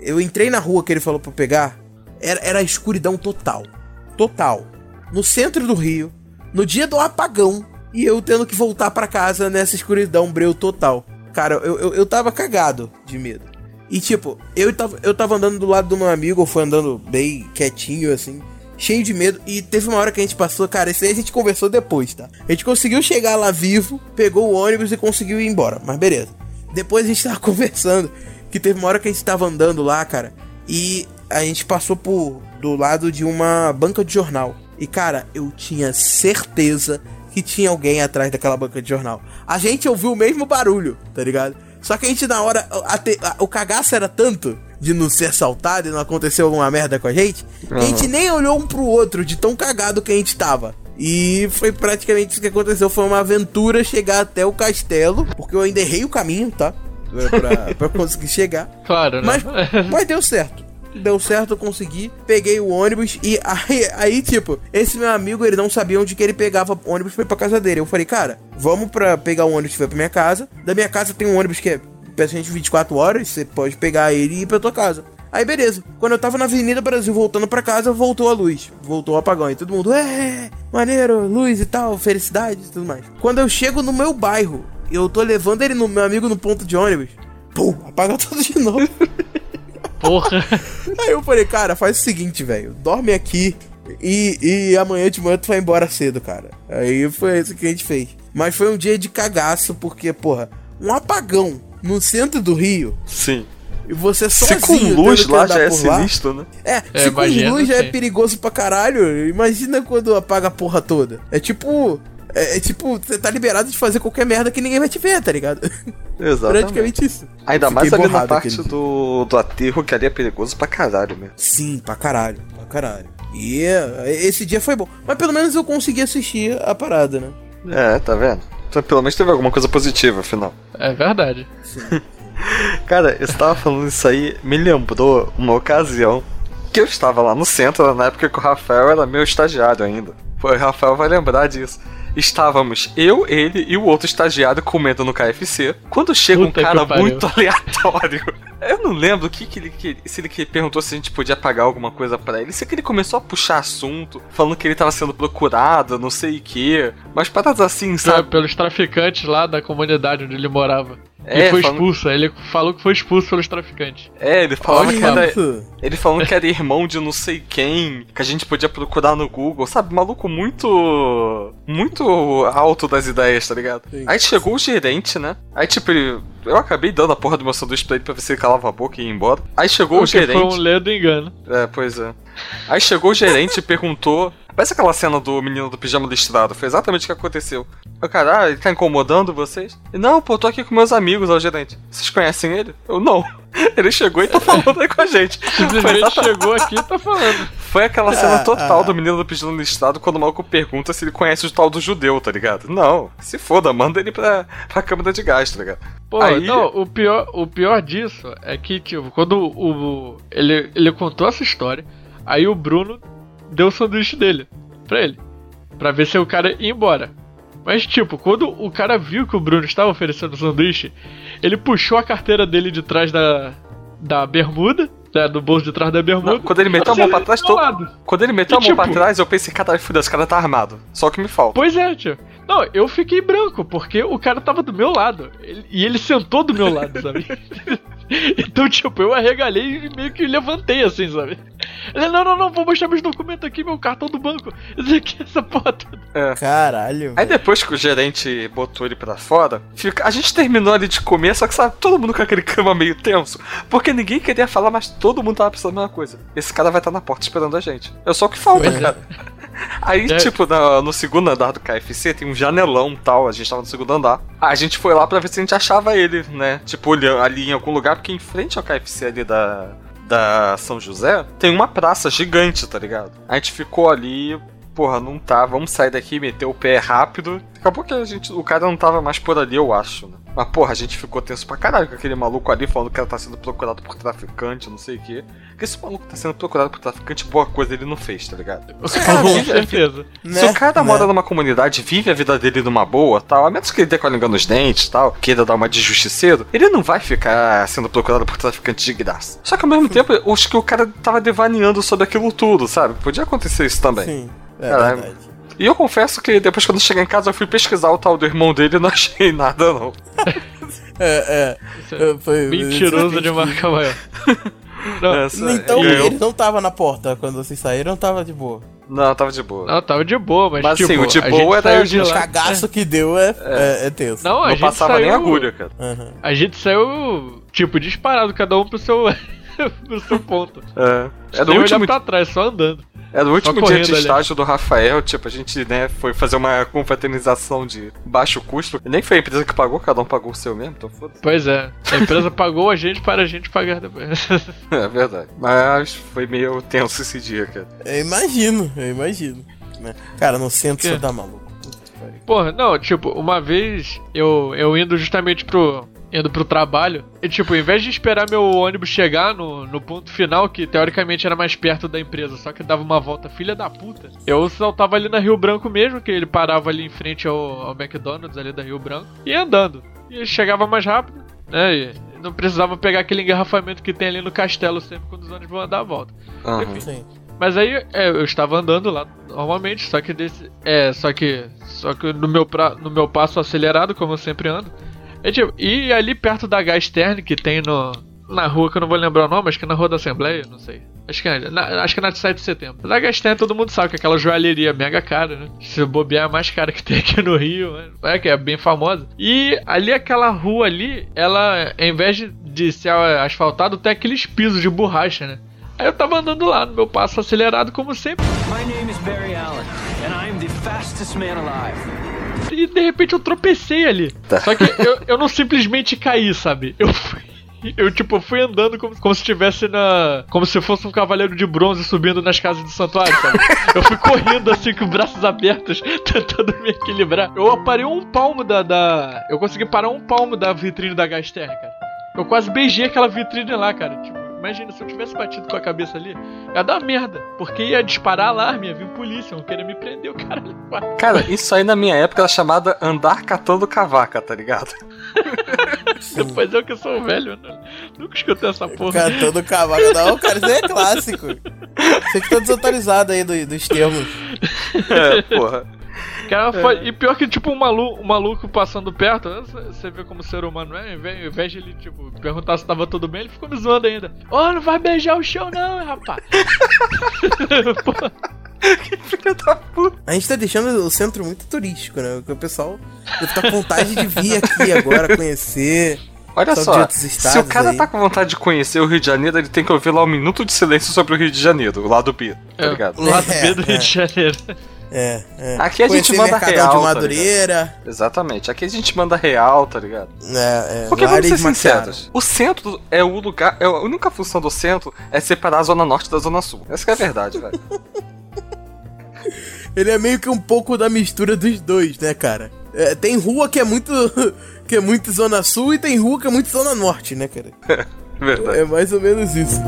eu entrei na rua que ele falou pra pegar. Era, era escuridão total. Total. No centro do Rio. No dia do apagão. E eu tendo que voltar pra casa nessa escuridão breu total. Cara, eu, eu, eu tava cagado de medo. E tipo, eu tava, eu tava andando do lado do meu amigo, eu fui andando bem quietinho, assim, cheio de medo. E teve uma hora que a gente passou, cara, isso aí a gente conversou depois, tá? A gente conseguiu chegar lá vivo, pegou o ônibus e conseguiu ir embora, mas beleza. Depois a gente tava (laughs) conversando, que teve uma hora que a gente tava andando lá, cara, e a gente passou por do lado de uma banca de jornal. E cara, eu tinha certeza que tinha alguém atrás daquela banca de jornal. A gente ouviu o mesmo barulho, tá ligado? Só que a gente na hora, a te- a- o cagaço era tanto de não ser assaltado e não aconteceu alguma merda com a gente, que a gente nem olhou um pro outro de tão cagado que a gente tava. E foi praticamente isso que aconteceu. Foi uma aventura chegar até o castelo, porque eu ainda errei o caminho, tá? Pra, pra- pra (laughs) conseguir chegar. Claro, né? Mas, (laughs) mas deu certo. Deu certo, eu consegui. Peguei o ônibus e (laughs) aí, aí, tipo, esse meu amigo, ele não sabia onde que ele pegava ônibus pra ir pra casa dele. Eu falei, cara, vamos pra pegar o ônibus que vai pra minha casa. Da minha casa tem um ônibus que é praticamente 24 horas, você pode pegar ele e ir pra tua casa. Aí beleza, quando eu tava na Avenida Brasil voltando pra casa, voltou a luz, voltou o apagão e todo mundo, é, maneiro, luz e tal, felicidade e tudo mais. Quando eu chego no meu bairro, eu tô levando ele no meu amigo no ponto de ônibus, pum, apaga tudo de novo. (laughs) Porra. (laughs) Aí eu falei, cara, faz o seguinte, velho. Dorme aqui e, e amanhã de manhã tu vai embora cedo, cara. Aí foi isso que a gente fez. Mas foi um dia de cagaço, porque, porra, um apagão no centro do Rio Sim. e você Se sozinho. com luz lá já é por lá. sinistro, né? É, É, se com imagina, luz já é perigoso pra caralho. Imagina quando apaga a porra toda. É tipo. É, é tipo, você tá liberado de fazer qualquer merda que ninguém vai te ver, tá ligado? Exatamente. Praticamente isso. Ainda mais ali na parte do, do aterro, que ali é perigoso pra caralho mesmo. Sim, pra caralho, pra caralho. E é, esse dia foi bom. Mas pelo menos eu consegui assistir a parada, né? É, tá vendo? Então pelo menos teve alguma coisa positiva, afinal. É verdade. (laughs) Cara, eu estava falando isso aí, me lembrou uma ocasião que eu estava lá no centro, na época que o Rafael era meu estagiário ainda. Pô, o Rafael vai lembrar disso. Estávamos eu, ele e o outro estagiário comendo no KFC. Quando chega um Puta que cara muito (laughs) aleatório. Eu não lembro o que, que ele que, se ele perguntou se a gente podia pagar alguma coisa pra ele. Sei que ele começou a puxar assunto, falando que ele tava sendo procurado, não sei o que. Mas paradas assim, sabe? Pelos traficantes lá da comunidade onde ele morava. É, ele foi falando- expulso, ele falou que foi expulso pelos traficantes. É, ele falava que era, isso. Ele falando que era irmão de não sei quem, que a gente podia procurar no Google, sabe? Maluco muito. muito alto das ideias, tá ligado? Sim. Aí chegou o gerente, né? Aí, tipo, ele. Eu acabei dando a porra do meu sanduíche pra ele pra ver se ele calava a boca e ia embora. Aí chegou o Porque foi um gerente. ledo engano. É, pois é. Aí chegou o gerente e perguntou Parece aquela cena do menino do pijama listrado. Foi exatamente o que aconteceu. O cara, ah, ele tá incomodando vocês? E, não, pô, tô aqui com meus amigos, ó, gerente. Vocês conhecem ele? Eu não. (laughs) Ele chegou e tá falando aí com a gente. Simplesmente exata- chegou aqui e tá falando. foi aquela cena total do menino do pijama listrado quando o maluco pergunta se ele conhece o tal do judeu, tá ligado? Não, se foda, manda ele pra, pra câmara de gás, tá ligado? Pô, Aí- não, o pior, o pior disso é que, tipo, quando o, o- ele, ele contou essa história, aí o Bruno deu o sanduíche dele pra ele. Pra ver se o cara ia embora. Mas, tipo, quando o cara viu que o Bruno estava oferecendo o sanduíche, ele puxou a carteira dele de trás da, da bermuda, né, do bolso de trás da bermuda. Não, quando ele meteu a mão pra trás, todo- lado. Quando ele meteu E, a mão pra tipo- trás, eu pensei, caralho, fudeu, esse cara tá armado. Só o que me falta. Pois é, tio. Não, eu fiquei branco, porque o cara tava do meu lado. Ele- e ele sentou do meu lado, sabe? (laughs) (laughs) então, tipo, eu arregalei e meio que levantei assim, sabe? Ele, não, não, não, vou mostrar meus documentos aqui, meu cartão do banco. Isso aqui, essa porra toda. Caralho. Aí depois que o gerente botou ele pra fora, fica- a gente terminou ali de comer, só que sabe, todo mundo com aquele clima meio tenso. Porque ninguém queria falar, mas todo mundo tava pensando a mesma coisa. Esse cara vai estar na porta esperando a gente. É só o que falta, é. cara. (laughs) Aí, É. tipo, na- no segundo andar do KFC tem um janelão e tal, a gente tava no segundo andar. A gente foi lá pra ver se a gente achava ele, né? Tipo, olhando ali em algum lugar, porque em frente ao KFC ali da, da São José, tem uma praça gigante, tá ligado? A gente ficou ali, porra, não tá, vamos sair daqui, meter o pé rápido. Acabou que a gente, o cara não tava mais por ali, eu acho, né? Mas, porra, a gente ficou tenso pra caralho com aquele maluco ali falando que ela tá sendo procurado por traficante, não sei o quê. Porque esse maluco tá sendo procurado por traficante, boa coisa ele não fez, tá ligado? Com certeza. Se o cara mora numa comunidade, vive a vida dele numa boa, tal, a menos que ele dê com a língua nos dentes, tal, queira dar uma de justiceiro, ele não vai ficar sendo procurado por traficante de graça. Só que ao mesmo tempo, eu acho que o cara tava devaneando sobre aquilo tudo, sabe? Podia acontecer isso também. Sim, é Caralho. verdade. E eu confesso que depois quando eu cheguei em casa eu fui pesquisar o tal do irmão dele e não (laughs) achei nada, não. (laughs) É, é. é, foi- Mentiroso de marca maior. (laughs) Não, Essa- Então, ganhou. ele não tava na porta quando vocês saíram, tava de boa. Não, tava de boa. não, tava de boa, mas, Mas, tipo, assim, o de a boa saiu a de gente O cagaço que deu é, é, é tenso. Não, a não gente passava saiu, nem agulha, cara. Aham. A gente saiu, tipo, disparado, cada um pro seu, (laughs) pro seu ponto. É. Era Sem o olhar último pra trás, só andando. Era o último dia de ali. estágio do Rafael, tipo, a gente, né, foi fazer uma confraternização de baixo custo. E nem foi a empresa que pagou, cada um pagou o seu mesmo, então foda-se. Pois é, a empresa (laughs) pagou a gente para a gente pagar depois. (laughs) É verdade. Mas foi meio tenso esse dia, cara. Eu imagino, eu imagino. né? Cara, no centro Que? você dá maluco. Que pariu. Porra, não, tipo, uma vez eu, eu indo justamente pro. Indo pro trabalho, e tipo, em vez de esperar meu ônibus chegar no, no ponto final, que teoricamente era mais perto da empresa, só que dava uma volta filha da puta, eu saltava ali na Rio Branco mesmo, que ele parava ali em frente ao, ao McDonald's ali da Rio Branco, e ia andando. E chegava mais rápido, né? E não precisava pegar aquele engarrafamento que tem ali no castelo sempre quando os ônibus vão dar a volta. Aham. Sim. Mas aí é, eu estava andando lá normalmente, só que desse, é, só que só que no meu pra, no meu passo acelerado, como eu sempre ando. É, tipo, e ali perto da Gastern que tem no na rua que eu não vou lembrar o nome, acho que é na Rua da Assembleia, não sei. Acho que é, na, acho que é na de 7 de setembro. Na Gastern todo mundo sabe que é aquela joalheria mega cara, né? Se bobear é a mais cara que tem aqui no Rio, né? é que é bem famosa. E ali aquela rua ali, ela, em vez de, ser asfaltado, tem aqueles pisos de borracha, né? Aí eu tava andando lá no meu passo acelerado, como sempre. My name is Barry Allen, and I'm the fastest man alive. E de repente eu tropecei ali. Tá. Só que eu, eu não simplesmente caí, sabe? Eu fui. Eu, tipo, fui andando como, como se estivesse na. Como se fosse um cavaleiro de bronze subindo nas casas do santuário, sabe? Eu fui correndo assim com braços abertos, (laughs) tentando me equilibrar. Eu parei um palmo da. da... Eu consegui parar um palmo da vitrine da Gasterra, cara. Eu quase beijei aquela vitrine lá, cara. Tipo, imagina, se eu tivesse batido com a cabeça ali, ia dar merda. Porque ia disparar alarme, ia vir polícia, iam querer me prender, o caralho. (laughs) Cara, isso aí na minha época era chamada andar catando cavaca, tá ligado? (laughs) Depois eu que sou velho, né? Nunca escutei essa porra. Cantando cavaco. Não, cara, isso aí é clássico. Você que tá desatualizado aí do- dos termos. É, porra. Cara, foi- E pior que, tipo, um maluco, um maluco passando perto? Você- vê como ser humano é, ao invés, de ele, tipo, perguntar se tava tudo bem, ele ficou me zoando ainda. Ó, não vai beijar o chão não, hein, rapaz. (laughs) Pô, Filha da puta. A gente tá deixando o centro muito turístico, né? Porque o pessoal deve tá com vontade de vir aqui agora, conhecer. Olha só, de outros se o cara aí. tá com vontade de conhecer o Rio de Janeiro, ele tem que ouvir lá um minuto de silêncio sobre o Rio de Janeiro, o lado B, tá É. ligado? Lado É, B do Rio é. de Janeiro. É, é. Aqui a gente manda real, de tá Madureira. Exatamente, aqui a gente manda real, tá ligado? É, é. Porque vamos ser sinceros, o centro é o lugar, é a única função do centro é separar a zona norte da zona sul. Essa que é a verdade, velho. (laughs) Ele é meio que um pouco da mistura dos dois, né, cara? É, tem rua que é muito. (laughs) que é muito Zona Sul e tem rua que é muito Zona Norte, né, cara? (laughs) Verdade. É mais ou menos isso.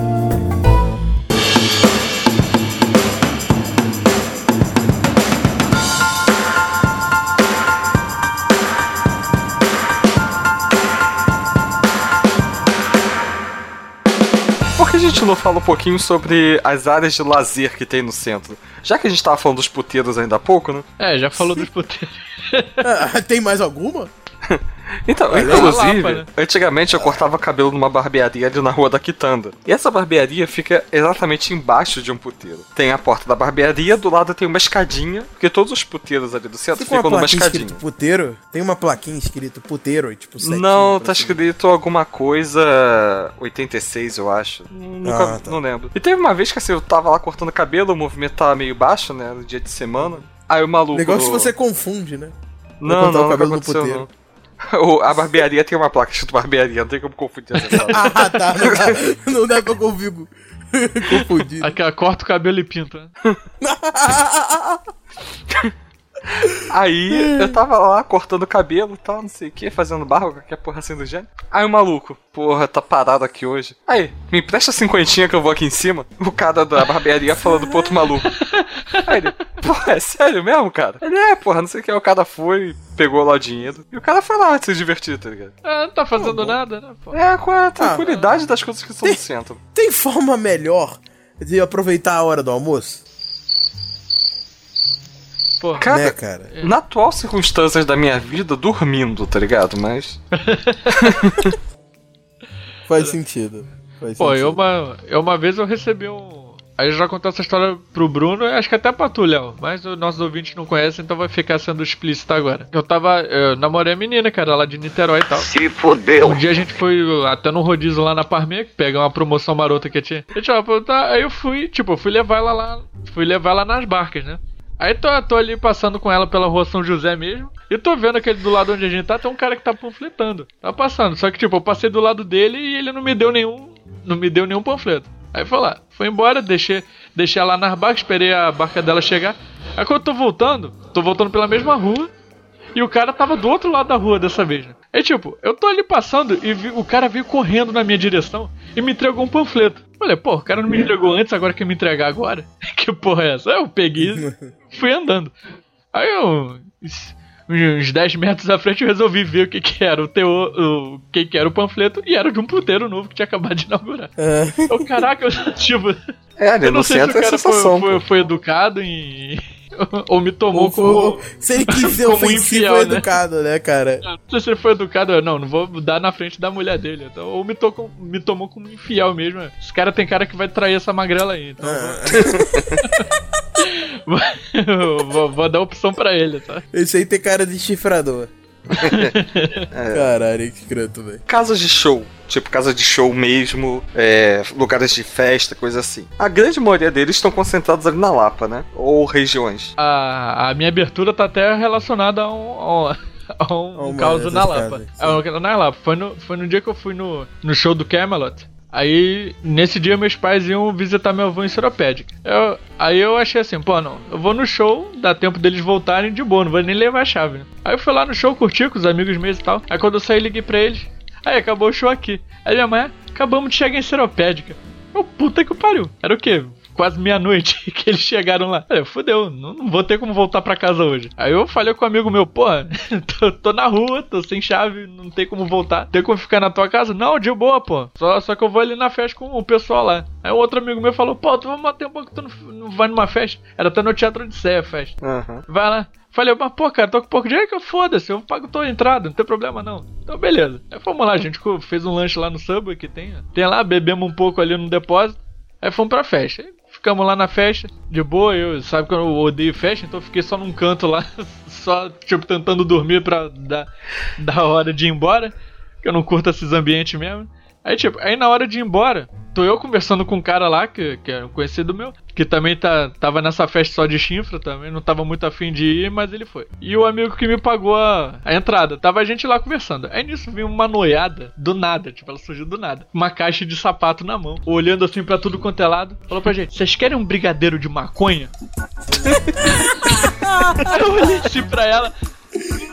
Gente não fala um pouquinho sobre as áreas de lazer que tem no centro? Já que a gente tava falando dos puteiros ainda há pouco, né? É, já falou dos puteiros. Ah, (laughs) tem mais alguma? (laughs) Então, Olha inclusive, Lapa, né? antigamente eu cortava cabelo numa barbearia ali na rua da Quitanda. E essa barbearia fica exatamente embaixo de um puteiro. Tem a porta da barbearia, do lado tem uma escadinha, porque todos os puteiros ali do centro Tem uma ficam numa plaquinha escadinha. escrito puteiro? Tem uma plaquinha escrito puteiro, tipo setinho Não, tá cima. escrito alguma coisa 86, eu acho. Nunca, Ah, tá. não lembro. E teve uma vez que assim, eu tava lá cortando cabelo, o movimento tava meio baixo, né? No dia de semana. Aí o maluco. Negócio que você confunde, né? Não, o não, não cabelo no aconteceu, puteiro. não. (laughs) A barbearia tem uma placa escrito barbearia, não tem como confundir essa (laughs) palavra. Ah, tá. Não dá, não dá pra (laughs) confundir. confundir. Aquela corta o cabelo e pinta. Aí eu tava lá cortando o cabelo e tal, não sei o que, fazendo barro, qualquer porra assim do gênero. Aí o maluco, porra, tá parado aqui hoje. Aí, me empresta cinquentinha que eu vou aqui em cima. O cara da barbearia falando pro outro maluco. Aí ele, porra, é sério mesmo, cara? Ele é, porra, não sei o que. Aí o cara foi, pegou lá o dinheiro. E o cara foi lá se divertir, tá ligado? Ah, não tá fazendo nada, né? Pô. É, com a tranquilidade das coisas que são no centro. Tem forma melhor de aproveitar a hora do almoço? Pô, Cara, né, cara? na atual circunstâncias da minha vida, dormindo, tá ligado? Mas. (laughs) Faz sentido. Faz Pô, sentido. eu uma, eu uma vez eu recebi um. Aí eu já contei essa história pro Bruno, e acho que até pra tu, Léo. Mas os nossos ouvintes não conhecem, então vai ficar sendo explícito agora. Eu tava. Eu namorei a menina, cara, lá de Niterói e tal. Se fodeu. Um dia a gente foi até no rodízio lá na Parme, pegar uma promoção marota que tinha. Tinha, pô, tá, aí eu fui, tipo, eu fui levar ela lá. Fui levar ela nas barcas, né? Aí tô, tô ali passando com ela pela rua São José mesmo. E tô vendo aquele do lado onde a gente tá, tem um cara que tá panfletando. Tá passando. Só que, tipo, eu passei do lado dele e ele não me deu nenhum. Não me deu nenhum panfleto. Aí foi lá, foi embora, deixei, deixei ela nas barcas, esperei a barca dela chegar. Aí quando eu tô voltando, tô voltando pela mesma rua. E o cara tava do outro lado da rua dessa vez, né? Aí, tipo, eu tô ali passando e vi- o cara veio correndo na minha direção e me entregou um panfleto. Falei, pô, o cara não me entregou antes, agora quer me entregar agora? (laughs) que porra é essa? Aí eu peguei e (laughs) fui andando. Aí eu. Uns 10 metros à frente eu resolvi ver o que que era o teor, o que que era o panfleto e era de um puteiro novo que tinha acabado de inaugurar. É. Eu, caraca, eu, (laughs) tipo, É, ali eu não no sei se o centro é cara sensação. foi, foi, foi educado em. (laughs) ou me tomou Ou- como. ou- se ele quis (laughs) ser ofensivo infiel, né? educado, né, cara? Não sei se ele foi educado, eu, não, não vou dar na frente da mulher dele. Então, ou me, tocou, me tomou como infiel mesmo. Esse cara tem cara que vai trair essa magrela aí. Então, vou, (laughs) vou, vou dar opção pra ele, tá? Esse aí tem cara de chifrador. (laughs) É. Caralho, que escroto, velho. Casas de show, tipo casa de show mesmo, é, lugares de festa, coisa assim. A grande maioria deles estão concentrados ali na Lapa, né? Ou regiões. A, a minha abertura tá até relacionada a um. A um... Um, caos na Lapa. casas, É, um- na Lapa. Foi no, foi no dia que eu fui no, no show do Camelot. Aí, nesse dia, meus pais iam visitar meu avô em Seropédica. Eu, aí eu achei assim, pô, não, eu vou no show, dá tempo deles voltarem de boa, não vou nem levar a chave, né? Aí eu fui lá no show, curti com os amigos meus e tal. Aí quando eu saí, liguei pra eles. Aí acabou o show aqui. Aí minha mãe, acabamos de chegar em Seropédica. Eu, puta que pariu. Era o quê? Quase meia-noite (laughs) que eles chegaram lá. Eu, fudeu, não, não vou ter como voltar pra casa hoje. Aí eu falei com um amigo meu, pô, (laughs) tô, tô na rua, tô sem chave, não tem como voltar. Tem como ficar na tua casa? Não, de boa, pô. Só, só que eu vou ali na festa com o pessoal lá. Aí o outro amigo meu falou, pô, tu vai bater um pouco que tu não, não vai numa festa. Era até no Teatro de Sé a festa. Aham. Vai lá. Falei, mas pô, cara, tô com pouco dinheiro que eu foda-se, eu pago tua entrada, não tem problema não. Então, beleza. Aí fomos lá, a gente fez um lanche lá no Subway que tem. Tem lá, bebemos um pouco ali no depósito. Aí fomos pra festa. Aí Ficamos lá na festa, de boa, eu sabe que eu odeio festa, então fiquei só num canto lá, (laughs) só, tipo, tentando dormir pra dar, dar hora de ir embora. que eu não curto esses ambientes mesmo. Aí, tipo, aí na hora de ir embora, tô eu conversando com um cara lá, que, que é um conhecido meu, que também tá, tava nessa festa só de chifra também, não tava muito afim de ir, mas ele foi. E o amigo que me pagou a, a entrada, tava a gente lá conversando. Aí nisso veio uma noiada, do nada, tipo, ela surgiu do nada. Uma caixa de sapato na mão, olhando assim pra tudo quanto é lado. Falou pra gente, vocês querem um brigadeiro de maconha? (laughs) Aí eu olhei assim pra ela,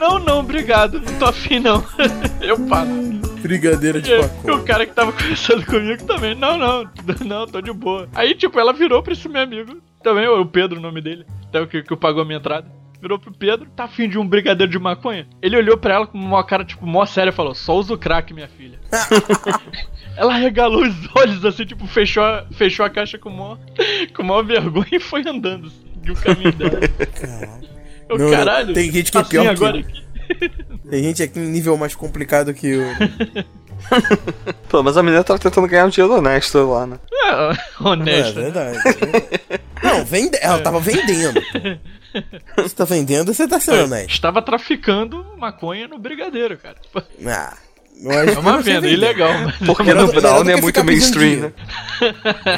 não, não, obrigado, não tô afim não. (laughs) Eu paro. Brigadeiro de E pacote. o cara que tava conversando comigo também, não, não, (laughs) não, tô de boa. Aí, tipo, ela virou pra esse meu amigo, também, o Pedro, o nome dele, até o que, que pagou a minha entrada. Virou pro Pedro, tá afim de um brigadeiro de maconha? Ele olhou pra ela com uma cara, tipo, mó séria e falou: Só usa o crack, minha filha. (laughs) ela regalou os olhos, assim, tipo, fechou, a- fechou a caixa com mó, (laughs) com mó vergonha e foi andando, assim, seguiu o caminho dela. Eu, Não, caralho, tem gente que é assim pior que agora eu. aqui. (laughs) Tem gente aqui em nível mais complicado que eu. (laughs) Pô, mas a menina tava tentando ganhar um dinheiro honesto lá, né? É, É honesto. verdade. Não, vende... ela tava vendendo. Você tá vendendo, você tá sendo honesto. Estava traficando maconha no brigadeiro, cara. Ah, É que uma venda, ilegal, mas Porque no do é muito mainstream, né?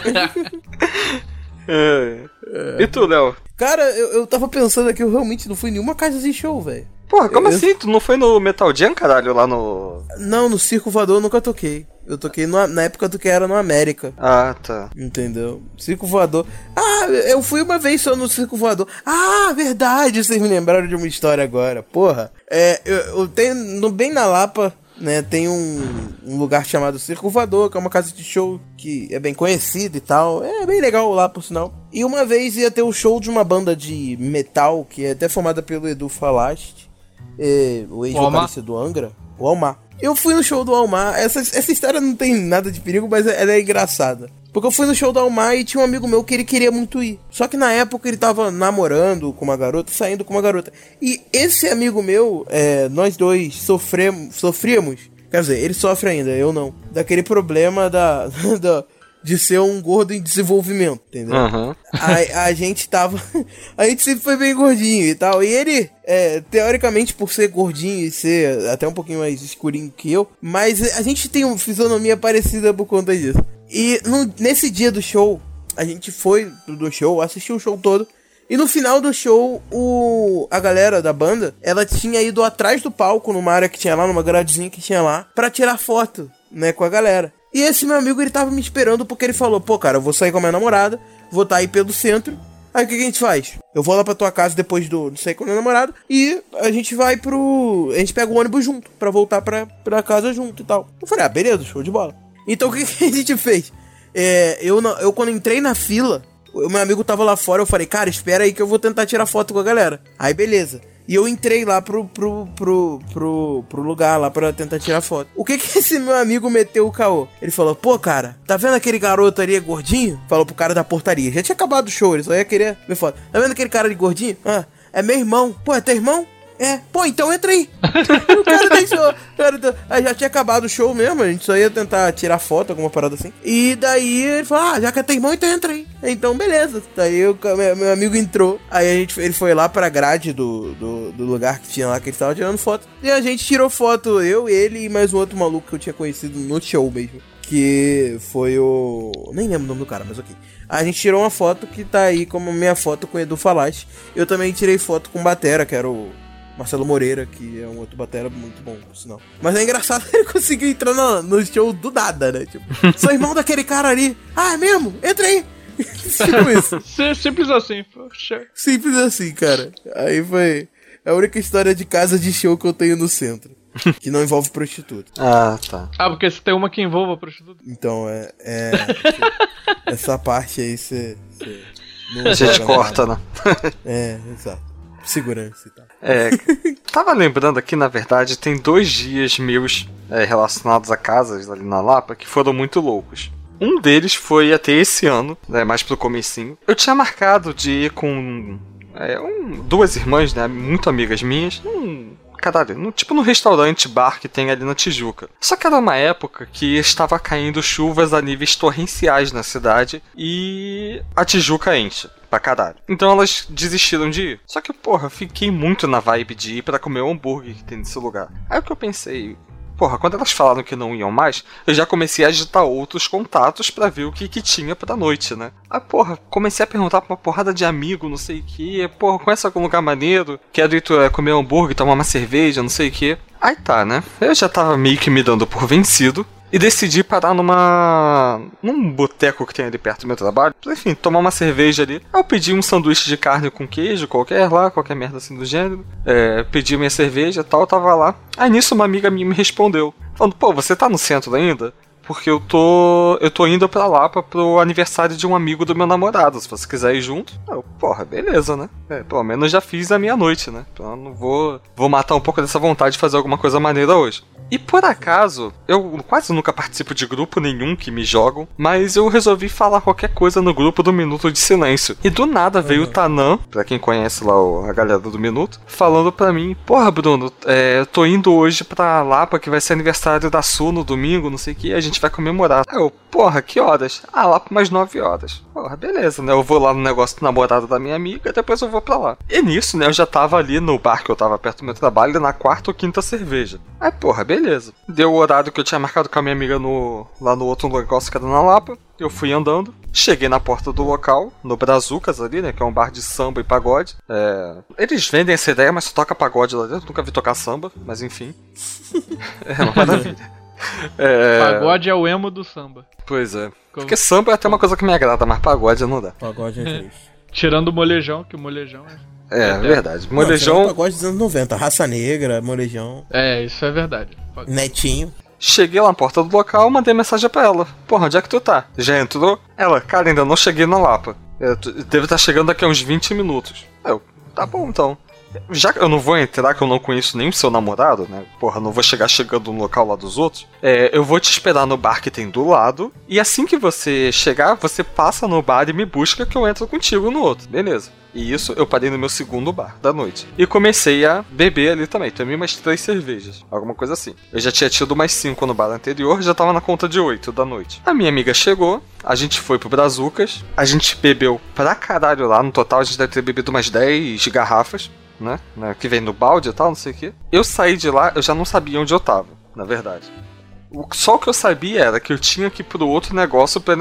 pedindo (laughs) É. E tu, Léo? Cara, eu, eu tava pensando aqui, eu realmente não fui em nenhuma casa de show, velho. Porra, como Eu- assim? Tu não foi no Metal Jam, caralho, lá no. Não, no Circo Voador eu nunca toquei. Eu toquei no- na época do que era no América. Ah, tá. Entendeu? Circo Voador. Ah, eu fui uma vez só no Circo Voador. Ah, verdade, vocês me lembraram de uma história agora. Porra. É, eu, eu tenho, no, bem na Lapa, né, tem um, um lugar chamado Circo Voador, que é uma casa de show que é bem conhecida e tal. É bem legal lá, por sinal. E uma vez ia ter o show de uma banda de metal, que é até formada pelo Edu Falaste, o ex-vocalista do Angra, o Almar. Eu fui no show do Almar, essa, essa história não tem nada de perigo, mas ela é engraçada. Porque eu fui no show do Almar e tinha um amigo meu que ele queria muito ir. Só que na época ele tava namorando com uma garota, saindo com uma garota. E esse amigo meu, é, nós dois sofremos, sofríamos, quer dizer, ele sofre ainda, eu não, daquele problema da, (laughs) da de ser um gordo em desenvolvimento, entendeu? Aham. a, a gente tava. (laughs) A gente sempre foi bem gordinho e tal. E ele, é, teoricamente, por ser gordinho e ser até um pouquinho mais escurinho que eu, mas a gente tem uma fisionomia parecida por conta disso. E no- nesse dia do show, a gente foi do show, assistiu o show todo. E no final do show, o a galera da banda, ela tinha ido atrás do palco, numa área que tinha lá, numa gradezinha que tinha lá, pra tirar foto, né, com a galera. E esse meu amigo, ele tava me esperando porque ele falou, pô, cara, eu vou sair com a minha namorada, vou estar aí pelo centro. Aí o que, que a gente faz? Eu vou lá pra tua casa depois do, do sair com a minha namorada e a gente vai pro. A gente pega o ônibus junto pra voltar pra, pra casa junto e tal. Eu falei, ah, beleza, show de bola. Então o que, que a gente fez? É, eu, eu quando entrei na fila, o meu amigo tava lá fora, eu falei, cara, espera aí que eu vou tentar tirar foto com a galera. Aí beleza. E eu entrei lá pro, pro, pro, pro, pro lugar lá pra tentar tirar foto. O que que (laughs) esse meu amigo meteu o caô? Ele falou, pô, cara, tá vendo aquele garoto ali gordinho? Falou pro cara da portaria. Já tinha acabado o show, ele só ia querer ver foto. Tá vendo aquele cara ali gordinho? Ah, é meu irmão. Pô, é teu irmão? É, pô, então entra aí. (laughs) o cara deixou. Cara, então- aí já tinha acabado o show mesmo, a gente só ia tentar tirar foto, alguma parada assim. E daí ele falou: Ah, já que é teu irmão, então entra aí. Então, beleza. Daí ca- meu, amigo entrou. Aí a gente, ele foi lá pra grade do, do, do lugar que tinha lá que ele tava tirando foto. E a gente tirou foto, eu, ele e mais um outro maluco que eu tinha conhecido no show mesmo. Que foi o. Nem lembro o nome do cara, mas ok. A gente tirou uma foto que tá aí como minha foto com o Edu Falaste. Eu também tirei foto com o Batera, que era o Marcelo Moreira, que é um outro batera muito bom, por sinal. Mas é engraçado (laughs) ele conseguiu entrar no, no show do nada, né? Tipo, (laughs) sou irmão daquele cara ali. Ah, é mesmo? Entra aí. (laughs) tipo isso. Sim- Simples assim, poxa. Simples assim, cara. Aí foi a única história de casa de show que eu tenho no centro. Que não envolve prostituta. Ah, tá. Ah, porque se tem uma que envolva prostituta. Então, é. é essa parte aí você. A gente corta, né? É, exato. Segurança e tal. É, (laughs) tava lembrando aqui, na verdade, tem dois dias meus é, relacionados a casas ali na Lapa que foram muito loucos. Um deles foi até esse ano, né, mais pro comecinho. Eu tinha marcado de ir com é, um- duas irmãs, né, muito amigas minhas, num, caralho, num- tipo num restaurante bar que tem ali na Tijuca. Só que era uma época que estava caindo chuvas a níveis torrenciais na cidade e a Tijuca enche pra caralho. Então elas desistiram de ir. Só que, porra, fiquei muito na vibe de ir pra comer o hambúrguer que tem nesse lugar. Aí o que eu pensei, porra, quando elas falaram que não iam mais, eu já comecei a agitar outros contatos pra ver o que, que tinha pra noite, né? Aí, porra, comecei a perguntar pra uma porrada de amigo, não sei o que, porra, conhece algum lugar maneiro? Quero ir é, comer hambúrguer, tomar uma cerveja, não sei o que. Aí tá, né? Eu já tava meio que me dando por vencido e decidi parar numa. num boteco que tem ali perto do meu trabalho. Enfim, tomar uma cerveja ali. Eu pedi um sanduíche de carne com queijo, qualquer lá, qualquer merda assim do gênero. É, pedi minha cerveja e tal, tava lá. Aí nisso uma amiga minha me respondeu. Falando, pô, você tá no centro ainda? Porque eu tô. Eu tô indo pra Lapa pro aniversário de um amigo do meu namorado. Se você quiser ir junto, eu, porra, beleza, né? É, pelo menos já fiz a minha noite, né? Então eu não vou. Vou matar um pouco dessa vontade de fazer alguma coisa maneira hoje. E por acaso, eu quase nunca participo de grupo nenhum que me jogam, mas eu resolvi falar qualquer coisa no grupo do Minuto de Silêncio. E do nada veio o Tanã, pra quem conhece lá a galera do Minuto, falando pra mim: Porra, Bruno, é, eu tô indo hoje pra Lapa que vai ser aniversário da Su no domingo, não sei o que, a gente vai comemorar. Aí eu, porra, que horas? Ah, lá por mais 9 horas. Porra, beleza, né? Eu vou lá no negócio do namorado da minha amiga, depois eu vou pra lá. E nisso, né, eu já tava ali no bar que eu tava perto do meu trabalho, na quarta ou quinta cerveja. Aí, porra, beleza. Deu o horário que eu tinha marcado com a minha amiga no, lá no outro negócio que era na Lapa. Eu fui andando, cheguei na porta do local, no Brazucas ali, né? Que é um bar de samba e pagode. É... Eles vendem essa ideia, mas só toca pagode lá dentro. Nunca vi tocar samba, mas enfim. (laughs) é uma maravilha. É... Pagode é o emo do samba. Pois é. Porque samba é até uma coisa que me agrada, mas pagode não dá. Pagode é triste. Tirando o molejão, que o molejão é. É, é verdade. Molejão. Não, pagode dos anos 90, raça negra, molejão. É, isso é verdade. Netinho. Cheguei lá na porta do local, mandei mensagem pra ela. Porra, onde é que tu tá? Já entrou? Ela, cara, ainda não cheguei na Lapa. Eu devo estar tá chegando daqui a uns 20 minutos. Eu, tá bom então. Já que eu não vou entrar, que eu não conheço nem o seu namorado, né? Porra, não vou chegar chegando no local lá dos outros. É, eu vou te esperar no bar que tem do lado. E assim que você chegar, você passa no bar e me busca que eu entro contigo no outro. Beleza. E isso eu parei no meu segundo bar da noite. E comecei a beber ali também. Tomei umas três cervejas. Alguma coisa assim. Eu já tinha tido mais cinco no bar anterior, já tava na conta de oito da noite. A minha amiga chegou, a gente foi pro Brazucas, a gente bebeu pra caralho lá. No total, a gente deve ter bebido umas 10 garrafas né? né? Que vem no balde e tal, não sei o que. Eu saí de lá, eu já não sabia onde eu tava, na verdade. O, só o que eu sabia era que eu tinha que ir pro outro negócio, pro,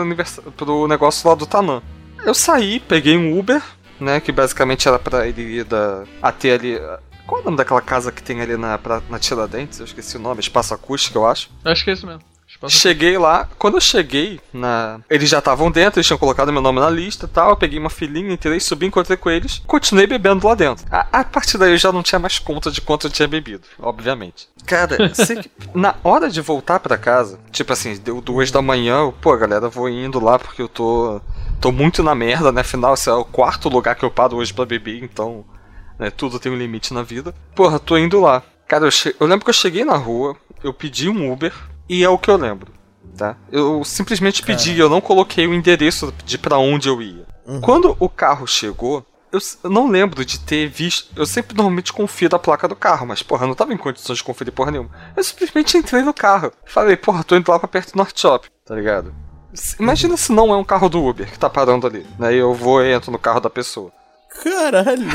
pro negócio lá do Tanã. Eu saí, peguei um Uber, né? Que basicamente era pra ele ir da, até ali. Qual é o nome daquela casa que tem ali na, pra, na Tiradentes? Eu esqueci o nome, Espaço Acústico, eu acho. Acho que é isso mesmo. Cheguei lá, quando eu cheguei, na... eles já estavam dentro, eles tinham colocado meu nome na lista e tal. Eu peguei uma filinha, entrei, subi, encontrei com eles, continuei bebendo lá dentro. A, a partir daí eu já não tinha mais conta de quanto eu tinha bebido, obviamente. Cara, (laughs) que, na hora de voltar para casa, tipo assim, deu duas da manhã, eu, pô, galera, vou indo lá porque eu tô. tô muito na merda, né? Afinal, esse é o quarto lugar que eu paro hoje para beber, então. Né, tudo tem um limite na vida. Porra, tô indo lá. Cara, eu, che... eu lembro que eu cheguei na rua, eu pedi um Uber, e é o que eu lembro, tá? Eu simplesmente pedi, eu não coloquei o endereço de para onde eu ia. Uhum. Quando o carro chegou, eu, eu, não lembro de ter visto. Eu sempre normalmente confio da placa do carro, mas porra, eu não tava em condições de conferir porra nenhuma. Eu simplesmente entrei no carro. Falei, porra, tô indo lá pra perto do North Shop, tá ligado? Imagina uhum. se não é um carro do Uber que tá parando ali, né? E eu vou e entro no carro da pessoa. Caralho,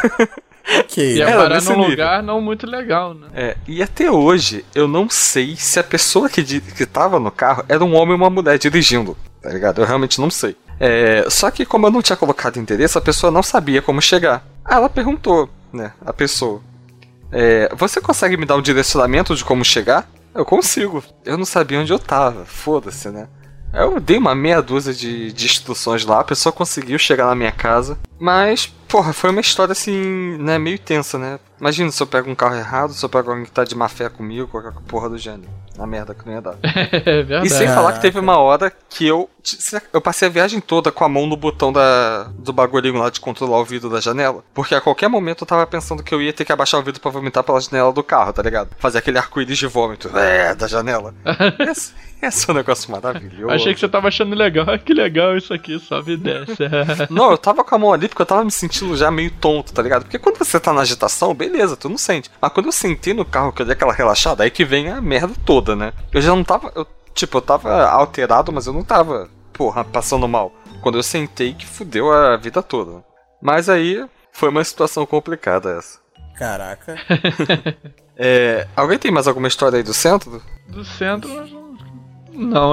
(laughs) Ok. E é parar num nível. lugar não muito legal, né? É, e até hoje eu não sei se a pessoa que, que tava no carro era um homem ou uma mulher dirigindo, tá ligado? Eu realmente não sei. É, só que como eu não tinha colocado endereço, a pessoa não sabia como chegar. Aí ela perguntou, né, a pessoa, é, você consegue me dar um direcionamento de como chegar? Eu consigo. Eu não sabia onde eu tava, foda-se, né? Eu dei uma meia dúzia de, de instruções lá, a pessoa conseguiu chegar na minha casa. Mas, porra, foi uma história assim, né, meio tensa, né? Imagina se eu pego um carro errado, se eu pego alguém que tá de má fé comigo, qualquer porra do gênero. A merda que não ia dar. (laughs) é verdade. E sem falar que teve uma hora que eu. Eu passei a viagem toda com a mão no botão da, do bagulhinho lá de controlar o vidro da janela. Porque a qualquer momento eu tava pensando que eu ia ter que abaixar o vidro pra vomitar pela janela do carro, tá ligado? Fazer aquele arco-íris de vômito. É, da janela. (laughs) esse, esse é um negócio maravilhoso. Achei que você tava achando legal. (laughs) que legal isso aqui, sobe e desce. não, eu tava com a mão ali porque eu tava me sentindo já meio tonto, tá ligado? Porque quando você tá na agitação, beleza, tu não sente. Mas quando eu sentei no carro que eu dei aquela relaxada, aí que vem a merda toda, né? Eu já não tava. Eu, tipo, eu tava alterado, mas eu não tava, porra, passando mal. Quando eu sentei, que fudeu a vida toda. Mas aí foi uma situação complicada essa. Caraca. (laughs) É, alguém tem mais alguma história aí do centro? Do centro, não,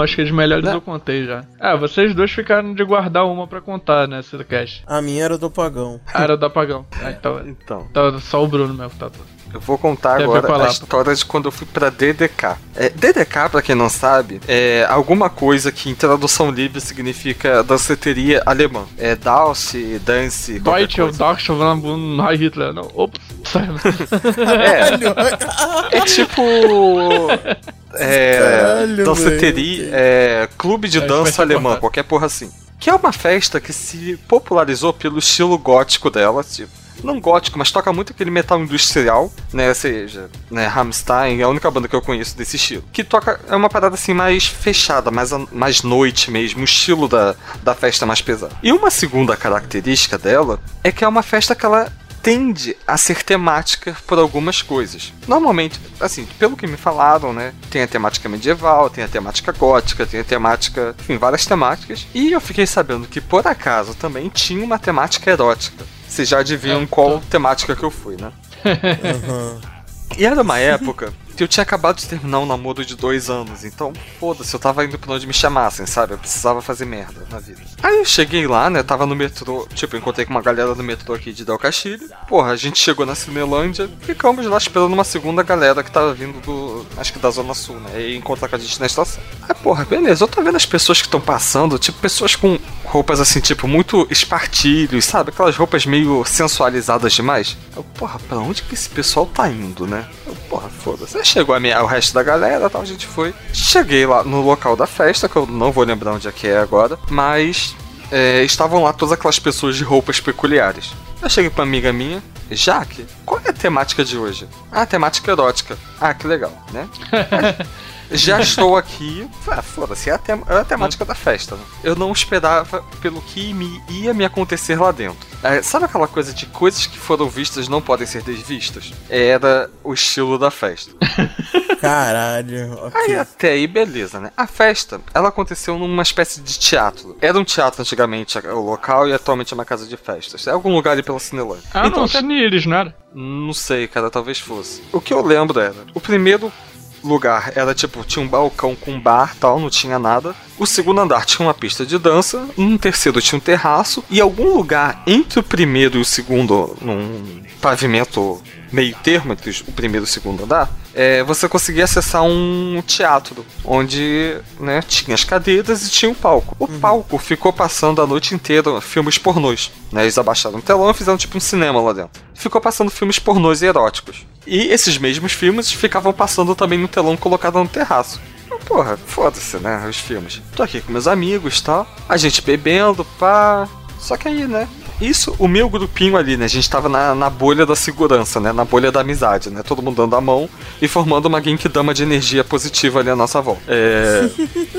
acho que as melhores eu contei já. Ah, vocês dois ficaram de guardar uma pra contar, né, Cast. A minha era do apagão. Ah, era do apagão. Ah, então, Então, então só o Bruno mesmo que tá todo. eu vou contar agora falar? a história de quando eu fui pra DDK. É, DDK, pra quem não sabe, é alguma coisa que em tradução livre significa danceteria alemã. É Dance, Dance, Deutsche. Deutsche Heil Hitler. Não, ops, (laughs) saiu. É, (laughs) é tipo. É. Caralho, danceteria. É. Clube de dança alemã, qualquer porra assim. Que é uma festa que se popularizou pelo estilo gótico dela, tipo. Não gótico, mas toca muito aquele metal industrial, né? Ou seja, né, Rammstein é a única banda que eu conheço desse estilo. Que toca, é uma parada assim mais fechada, mais, mais noite mesmo, o estilo da, da festa mais pesado. E uma segunda característica dela é que é uma festa que ela tende a ser temática por algumas coisas. Normalmente, assim, pelo que me falaram, né, tem a temática medieval, tem a temática gótica, tem a temática, enfim, várias temáticas. E eu fiquei sabendo que por acaso também tinha uma temática erótica. Vocês já adivinham É, qual temática que eu fui, né? (laughs) E era uma época eu tinha acabado de terminar um namoro de dois anos, então foda-se, eu tava indo pra onde me chamassem, sabe? Eu precisava fazer merda na vida. Aí eu cheguei lá, né? Tava no metrô, tipo, encontrei com uma galera no metrô aqui de Del Castilho. Porra, a gente chegou na Cinelândia, ficamos lá esperando uma segunda galera que tava vindo do. acho que da Zona Sul, né? E encontrar com a gente na estação. Aí, porra, beleza, eu tô vendo as pessoas que estão passando, tipo, pessoas com roupas assim, tipo, muito espartilhos, sabe? Aquelas roupas meio sensualizadas demais. Eu, porra, pra onde que esse pessoal tá indo, né? Eu, porra, foda-se. Chegou a minha, o resto da galera tal, a gente foi. Cheguei lá no local da festa, que eu não vou lembrar onde é que é agora, mas é, estavam lá todas aquelas pessoas de roupas peculiares. Eu cheguei pra amiga minha, Jaque, qual é a temática de hoje? Ah, temática erótica. Ah, que legal, né? (laughs) Já estou aqui. Ah, foda-se, é a, tem- é a temática da festa. Né? Eu não esperava pelo que me ia me acontecer lá dentro. É, sabe aquela coisa de coisas que foram vistas não podem ser desvistas? Era o estilo da festa. (laughs) Caralho. ok. Aí até aí, beleza, né? A festa, ela aconteceu numa espécie de teatro. Era um teatro antigamente o local e atualmente é uma casa de festas. É algum lugar ali pela Cinelândia. Ah, Então, não, Cine Iris, não era? não sei, cara, talvez fosse. O que eu lembro era: o primeiro lugar era tipo, tinha um balcão com bar tal, não tinha nada. O segundo andar tinha uma pista de dança. Um terceiro tinha um terraço. E algum lugar entre o primeiro e o segundo, num pavimento meio termo entre o primeiro e o segundo andar, é, você conseguia acessar um teatro, onde né, tinha as cadeiras e tinha um palco. O palco ficou passando a noite inteira filmes pornôs. Né, eles abaixaram o telão e fizeram tipo um cinema lá dentro. Ficou passando filmes pornôs e eróticos. E esses mesmos filmes ficavam passando também no telão colocado no terraço. Porra, foda-se, né? Os filmes. Tô aqui com meus amigos e tal. A gente bebendo, pá. Só que aí, né? Isso, o meu grupinho ali, né? A gente tava na, na bolha da segurança, né? Na bolha da amizade, né? Todo mundo dando a mão e formando uma Genkidama de energia positiva ali à nossa volta. É.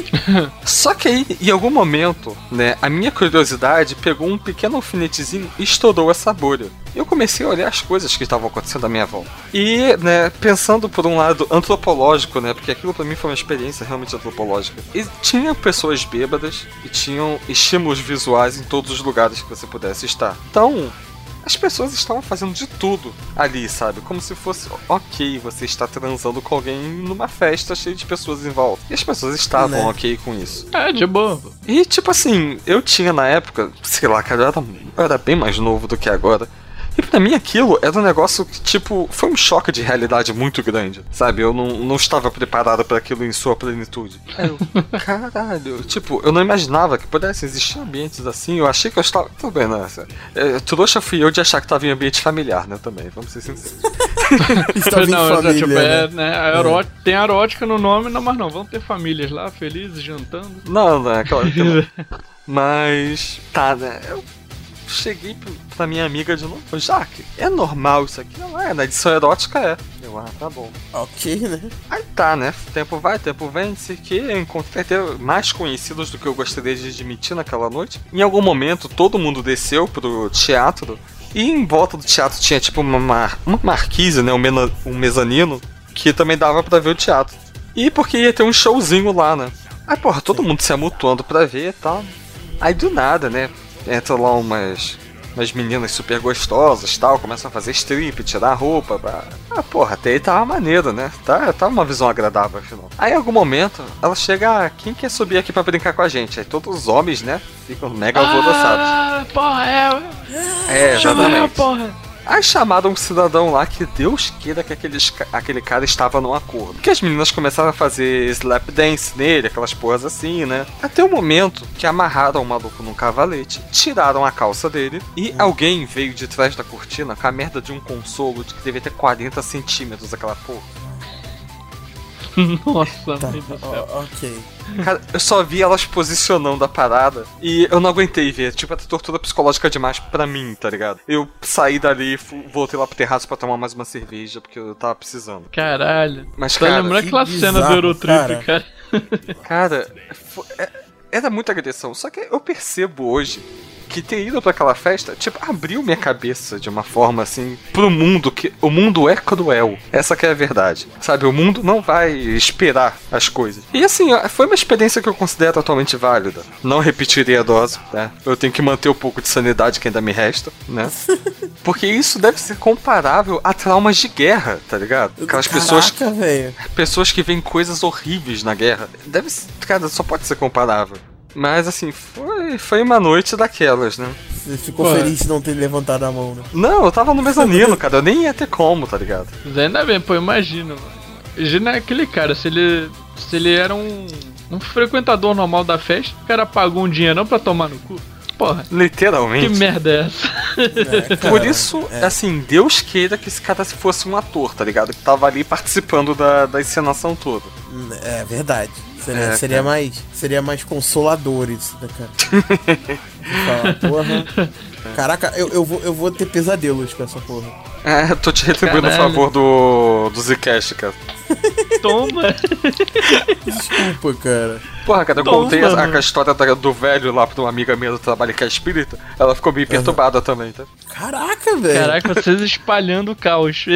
(laughs) Só que aí, em algum momento, né? A minha curiosidade pegou um pequeno alfinetezinho e estourou essa bolha. Eu comecei a olhar as coisas que estavam acontecendo à minha volta. E, né, pensando por um lado antropológico, né, porque aquilo pra mim foi uma experiência realmente antropológica. E tinha pessoas bêbadas e tinham estímulos visuais em todos os lugares que você pudesse estar. Então, as pessoas estavam fazendo de tudo ali, sabe? Como se fosse, ok, você está transando com alguém numa festa cheia de pessoas em volta. E as pessoas estavam Né? ok com isso. É, de boa. E tipo assim, eu tinha na época, sei lá, cara, eu era, eu era bem mais novo do que agora. E pra mim aquilo era um negócio que, tipo, foi um choque de realidade muito grande, sabe? Eu não, não estava preparado para aquilo em sua plenitude. Aí eu, (laughs) caralho, tipo, eu não imaginava que pudessem existir ambientes assim. Eu achei que eu estava. Tudo bem, né? É, trouxa fui eu de achar que estava em ambiente familiar, né? Também, vamos ser sinceros. (laughs) Estava em não, família, tipo, né? é, né, a eró- tem a erótica no nome, não, mas não, vão ter famílias lá, felizes, jantando. Não, não, é claro (laughs) que não. Mas, tá, né? Eu cheguei pra minha amiga de novo. Jaque, é normal isso aqui? Ela é, na edição erótica é. Eu, ah, tá bom. Ok, né? Aí tá, né? Tempo vai, tempo vem, não sei que. Eu encontrei até mais conhecidos do que eu gostaria de admitir naquela noite. Em algum momento, todo mundo desceu pro teatro. E em volta do teatro tinha tipo uma, mar uma marquise, né? Um, mena- um mezanino. Que também dava pra ver o teatro. E porque ia ter um showzinho lá, né? Aí, porra, todo mundo se amutuando pra ver e tal. Aí do nada, né? Entra lá umas. umas meninas super gostosas tal, começam a fazer strip, tirar a roupa. Pá. Ah, porra, até aí tava maneiro, né? Tá, tá uma visão agradável, afinal. Aí em algum momento, ela chega, ah, quem quer subir aqui pra brincar com a gente? Aí todos os homens, né, ficam mega alvoroçados. Ah, porra, é. É, exatamente. porra. Aí chamaram um cidadão lá que Deus queira que aqueles, aquele cara estava num acordo. Que as meninas começaram a fazer slap dance nele, aquelas porras assim, né? Até o momento que amarraram o maluco num cavalete, tiraram a calça dele e alguém veio de trás da cortina com a merda de um consolo de que devia ter 40 centímetros aquela porra. (laughs) Nossa, Tá, mãe do céu. ok. Cara, eu só vi elas posicionando a parada e eu não aguentei ver. Tipo, era tortura psicológica demais pra mim, tá ligado? Eu saí dali, voltei lá pro terraço pra tomar mais uma cerveja, porque eu tava precisando. Caralho. Mas, Tá cara, lembrando que aquela cena do Eurotrip, cara. cara. Cara, fo- é- era muita agressão. Só que eu percebo hoje que ter ido pra aquela festa, tipo, abriu minha cabeça de uma forma assim pro mundo que o mundo é cruel. Essa que é a verdade. Sabe, o mundo não vai esperar as coisas. E assim, foi uma experiência que eu considero totalmente válida. Não repetirei a dose, né? Eu tenho que manter um pouco de sanidade que ainda me resta, né? (laughs) Porque isso deve ser comparável a traumas de guerra, tá ligado? Aquelas pessoas Caraca, velho. pessoas que veem coisas horríveis na guerra. Deve ser, cara, só pode ser comparável. Mas assim, foi, foi uma noite daquelas, né? Você ficou Pô, feliz de não ter levantado a mão, né? Não, eu tava no mezanino, cara, eu nem ia ter como, tá ligado? Mas ainda bem, pô, imagina, mano. Imagina aquele cara, se ele. Se ele era um. Um frequentador normal da festa, o cara pagou um dinheirão pra tomar no cu. Porra, que Literalmente. merda é essa? É, Por isso, é. assim, Deus queira que esse cara fosse um ator, tá ligado? Que tava ali participando da, da encenação toda. É verdade. Seria, É, seria mais, seria mais consolador isso, né, cara? (laughs) Falar, porra. Caraca, eu, eu, vou, eu vou ter pesadelos com essa porra. É, tô te retribuindo a Caralho. favor do, do Zcash, cara. Toma! Desculpa, cara. Porra, cara, eu Toma, contei a, a história da- do velho lá pra uma amiga minha do trabalho que é espírita. Ela ficou meio perturbada também, tá? Caraca, velho. Caraca, vocês espalhando o caos.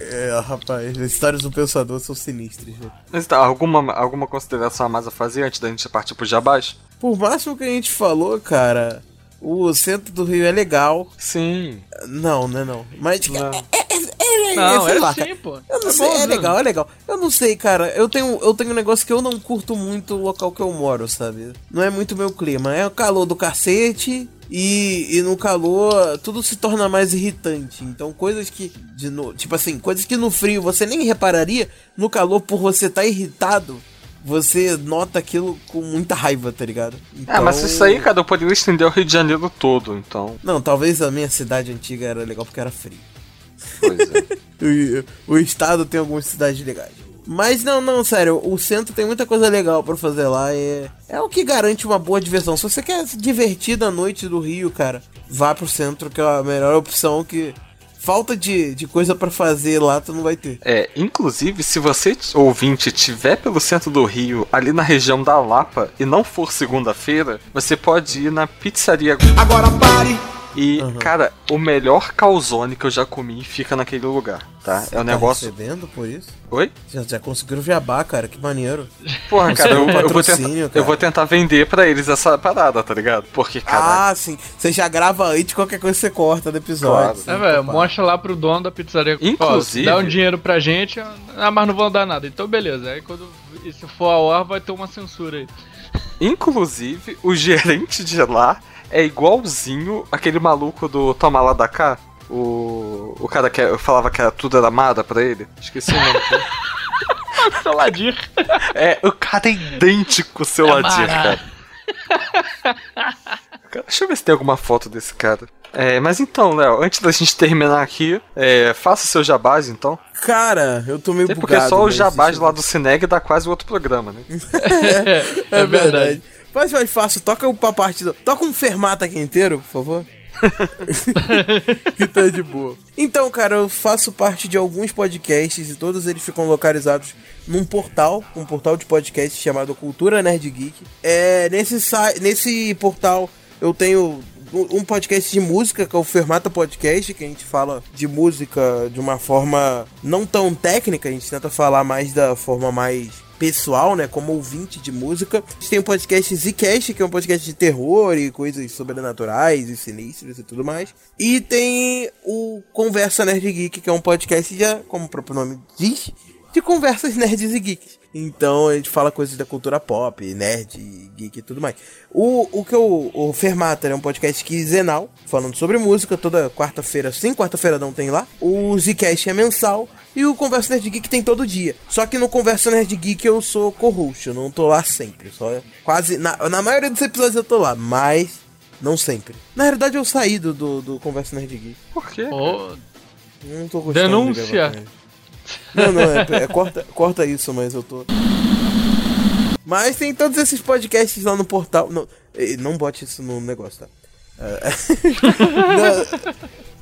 É, rapaz, as histórias do pensador são sinistras, velho. Mas tá, alguma, alguma consideração a mais a fazer antes da gente partir pro jabás? Por máximo que a gente falou, cara, o centro do Rio é legal. Sim. Não, né, não. Mas, Não. é, é, é, é, Não, sei é lá, sim, pô. Eu não É sei, bom, é né? legal, é legal. Eu não sei, cara. Eu tenho, eu tenho um negócio que eu não curto muito o local que eu moro, sabe? Não é muito meu clima. É o calor do cacete. E, e no calor tudo se torna mais irritante. Então, coisas que. De no, tipo assim, coisas que no frio você nem repararia, no calor, por você estar irritado, você nota aquilo com muita raiva, tá ligado? Ah, mas Então- isso aí, cara, eu poderia estender o Rio de Janeiro todo, então. Não, talvez a minha cidade antiga era legal porque era frio. Pois é. (laughs) O, o estado tem algumas cidades legais. Mas não, não, sério, o centro tem muita coisa legal pra fazer lá. É, é o que garante uma boa diversão. Se você quer se divertir da noite do Rio, cara, vá pro centro, que é a melhor opção que. Falta de, de coisa pra fazer lá, tu não vai ter. É, inclusive, se você, ouvinte, tiver pelo centro do Rio, ali na região da Lapa, e não for segunda-feira, você pode ir na pizzaria. Agora pare! E, cara, o melhor calzone que eu já comi fica naquele lugar, tá? É um Tá negócio. recebendo por isso? Oi? Já, já conseguiram jabá, cara, que maneiro. Porra, cara, eu, um eu vou tentar, cara. eu vou tentar vender pra eles essa parada, tá ligado? Porque, cara. Ah, sim. Você já grava antes, qualquer coisa você corta do episódio. Claro. É, velho, mostra lá pro dono da pizzaria. Ó, Inclusive- dá um dinheiro pra gente, ah, mas não vão dar nada. Então, beleza. Aí quando isso for a hora, vai ter uma censura aí. Inclusive, o gerente de lá é igualzinho aquele maluco do Toma lá da cá. O, o cara que eu falava que era tudo era amada pra ele. Esqueci o nome. dele. (laughs) Saladir. é, o cara é idêntico ao seu Ladir, Amara. cara. Deixa eu ver se tem alguma foto desse cara. É, mas então, Léo, antes da gente terminar aqui, é, faça seu jabás então. Cara, eu tô meio Até porque bugado, só o jabás lá do Cineg dá quase outro programa, né? (laughs) É, verdade. Faz mais fácil, toca uma parte do... Toca um fermata aqui inteiro, por favor. (laughs) que tá de boa. Então, cara, eu faço parte de alguns podcasts e todos eles ficam localizados num portal, um portal de podcast chamado Cultura Nerd Geek. É, nesse, nesse portal eu tenho um um podcast de música, que é o Fermata Podcast, que a gente fala de música de uma forma não tão técnica, a gente tenta falar mais da forma mais pessoal, né, como ouvinte de música. A gente tem o podcast Zcast, que é um podcast de terror e coisas sobrenaturais e sinistras e tudo mais. E tem o Conversa Nerd Geek, que é um podcast já, como o próprio nome diz, de conversas nerds e geeks. Então a gente fala coisas da cultura pop, nerd, geek e tudo mais. O, o que eu, o Fermata é um podcast quinzenal, falando sobre música, toda quarta-feira, sim, quarta-feira não tem lá. O Zcast é mensal e o Conversa Nerd Geek tem todo dia. Só que no Conversa Nerd Geek eu sou co-host, eu não tô lá sempre. Só quase. Na, na maioria dos episódios eu tô lá, mas não sempre. Na realidade eu saí do, do, do Conversa Nerd Geek. Por quê? Ô, Não tô gostando. de Denúncia. ele. Não, não, é, é- corta, corta isso, mas eu tô. Mas tem todos esses podcasts lá no portal. Não, não bote isso no negócio, tá? É, (laughs) não,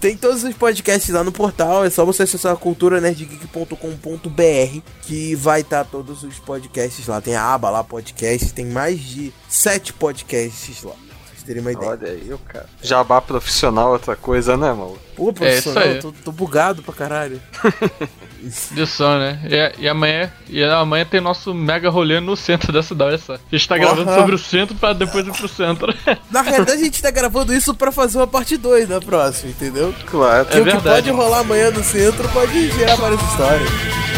tem todos os podcasts lá no portal, é só você acessar culturanerdgeek.com.br que vai estar todos os podcasts lá. Tem a aba lá, podcast, tem mais de sete podcasts lá. Vocês terem uma ideia. Olha aí, o cara. Jabá profissional é outra coisa, né, mano? Pô, É profissional, eu tô, tô bugado pra caralho. (laughs) de som, né? E, e amanhã, e amanhã tem nosso mega rolê no centro da cidade, só. A gente tá gravando sobre o centro pra depois ir pro centro. Na realidade, a gente tá gravando isso pra fazer uma parte 2 na próxima, entendeu? Claro. Que o que verdade. pode rolar amanhã no centro pode gerar várias histórias.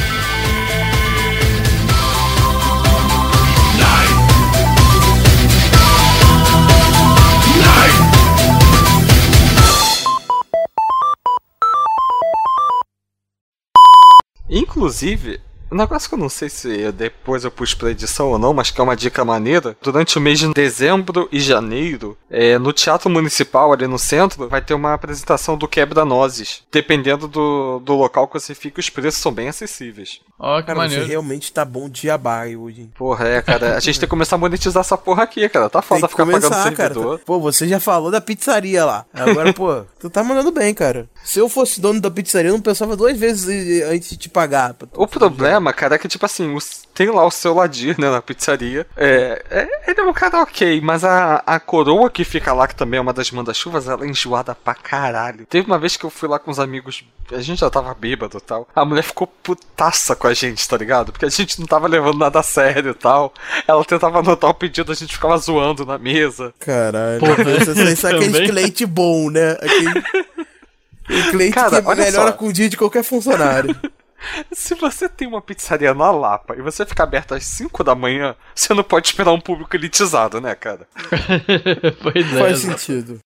Inclusive, um negócio que eu não sei se depois eu pus pra edição ou não, mas que é uma dica maneira. Durante o mês de dezembro e janeiro, é, no Teatro Municipal, ali no centro, vai ter uma apresentação do Quebra-Nozes. Dependendo do, do local que você fica, os preços são bem acessíveis. Ó, que Cara, maneiro. você realmente tá bom de jabá hoje. Porra, é, cara. A gente tem que começar a monetizar essa porra aqui, cara. Tá foda ficar pagando começar, cara. servidor. Pô, você já falou da pizzaria lá. Agora, pô, (laughs) tu tá mandando bem, cara. Se eu fosse dono da pizzaria, eu não pensava duas vezes antes de te pagar. O problema, cara, é que, tipo assim, os- tem lá o seu Ladir, né, na pizzaria. É, é- ele é um cara ok, mas a, a coroa que fica lá, que também é uma das manda-chuvas, ela é enjoada pra caralho. Teve uma vez que eu fui lá com os amigos, a gente já tava bêbado e tal. A mulher ficou putaça com a gente, tá ligado? Porque a gente não tava levando nada a sério e tal. Ela tentava anotar o pedido, a gente ficava zoando na mesa. Caralho. Porra, isso, é aquele cliente bom, né? Aquele, (laughs) aquele cliente Cara, que melhora só. com o dia de qualquer funcionário. (laughs) Se você tem uma pizzaria na Lapa e você fica aberto às 5 da manhã, você não pode esperar um público elitizado, né, cara? (laughs) pois é. Faz sentido.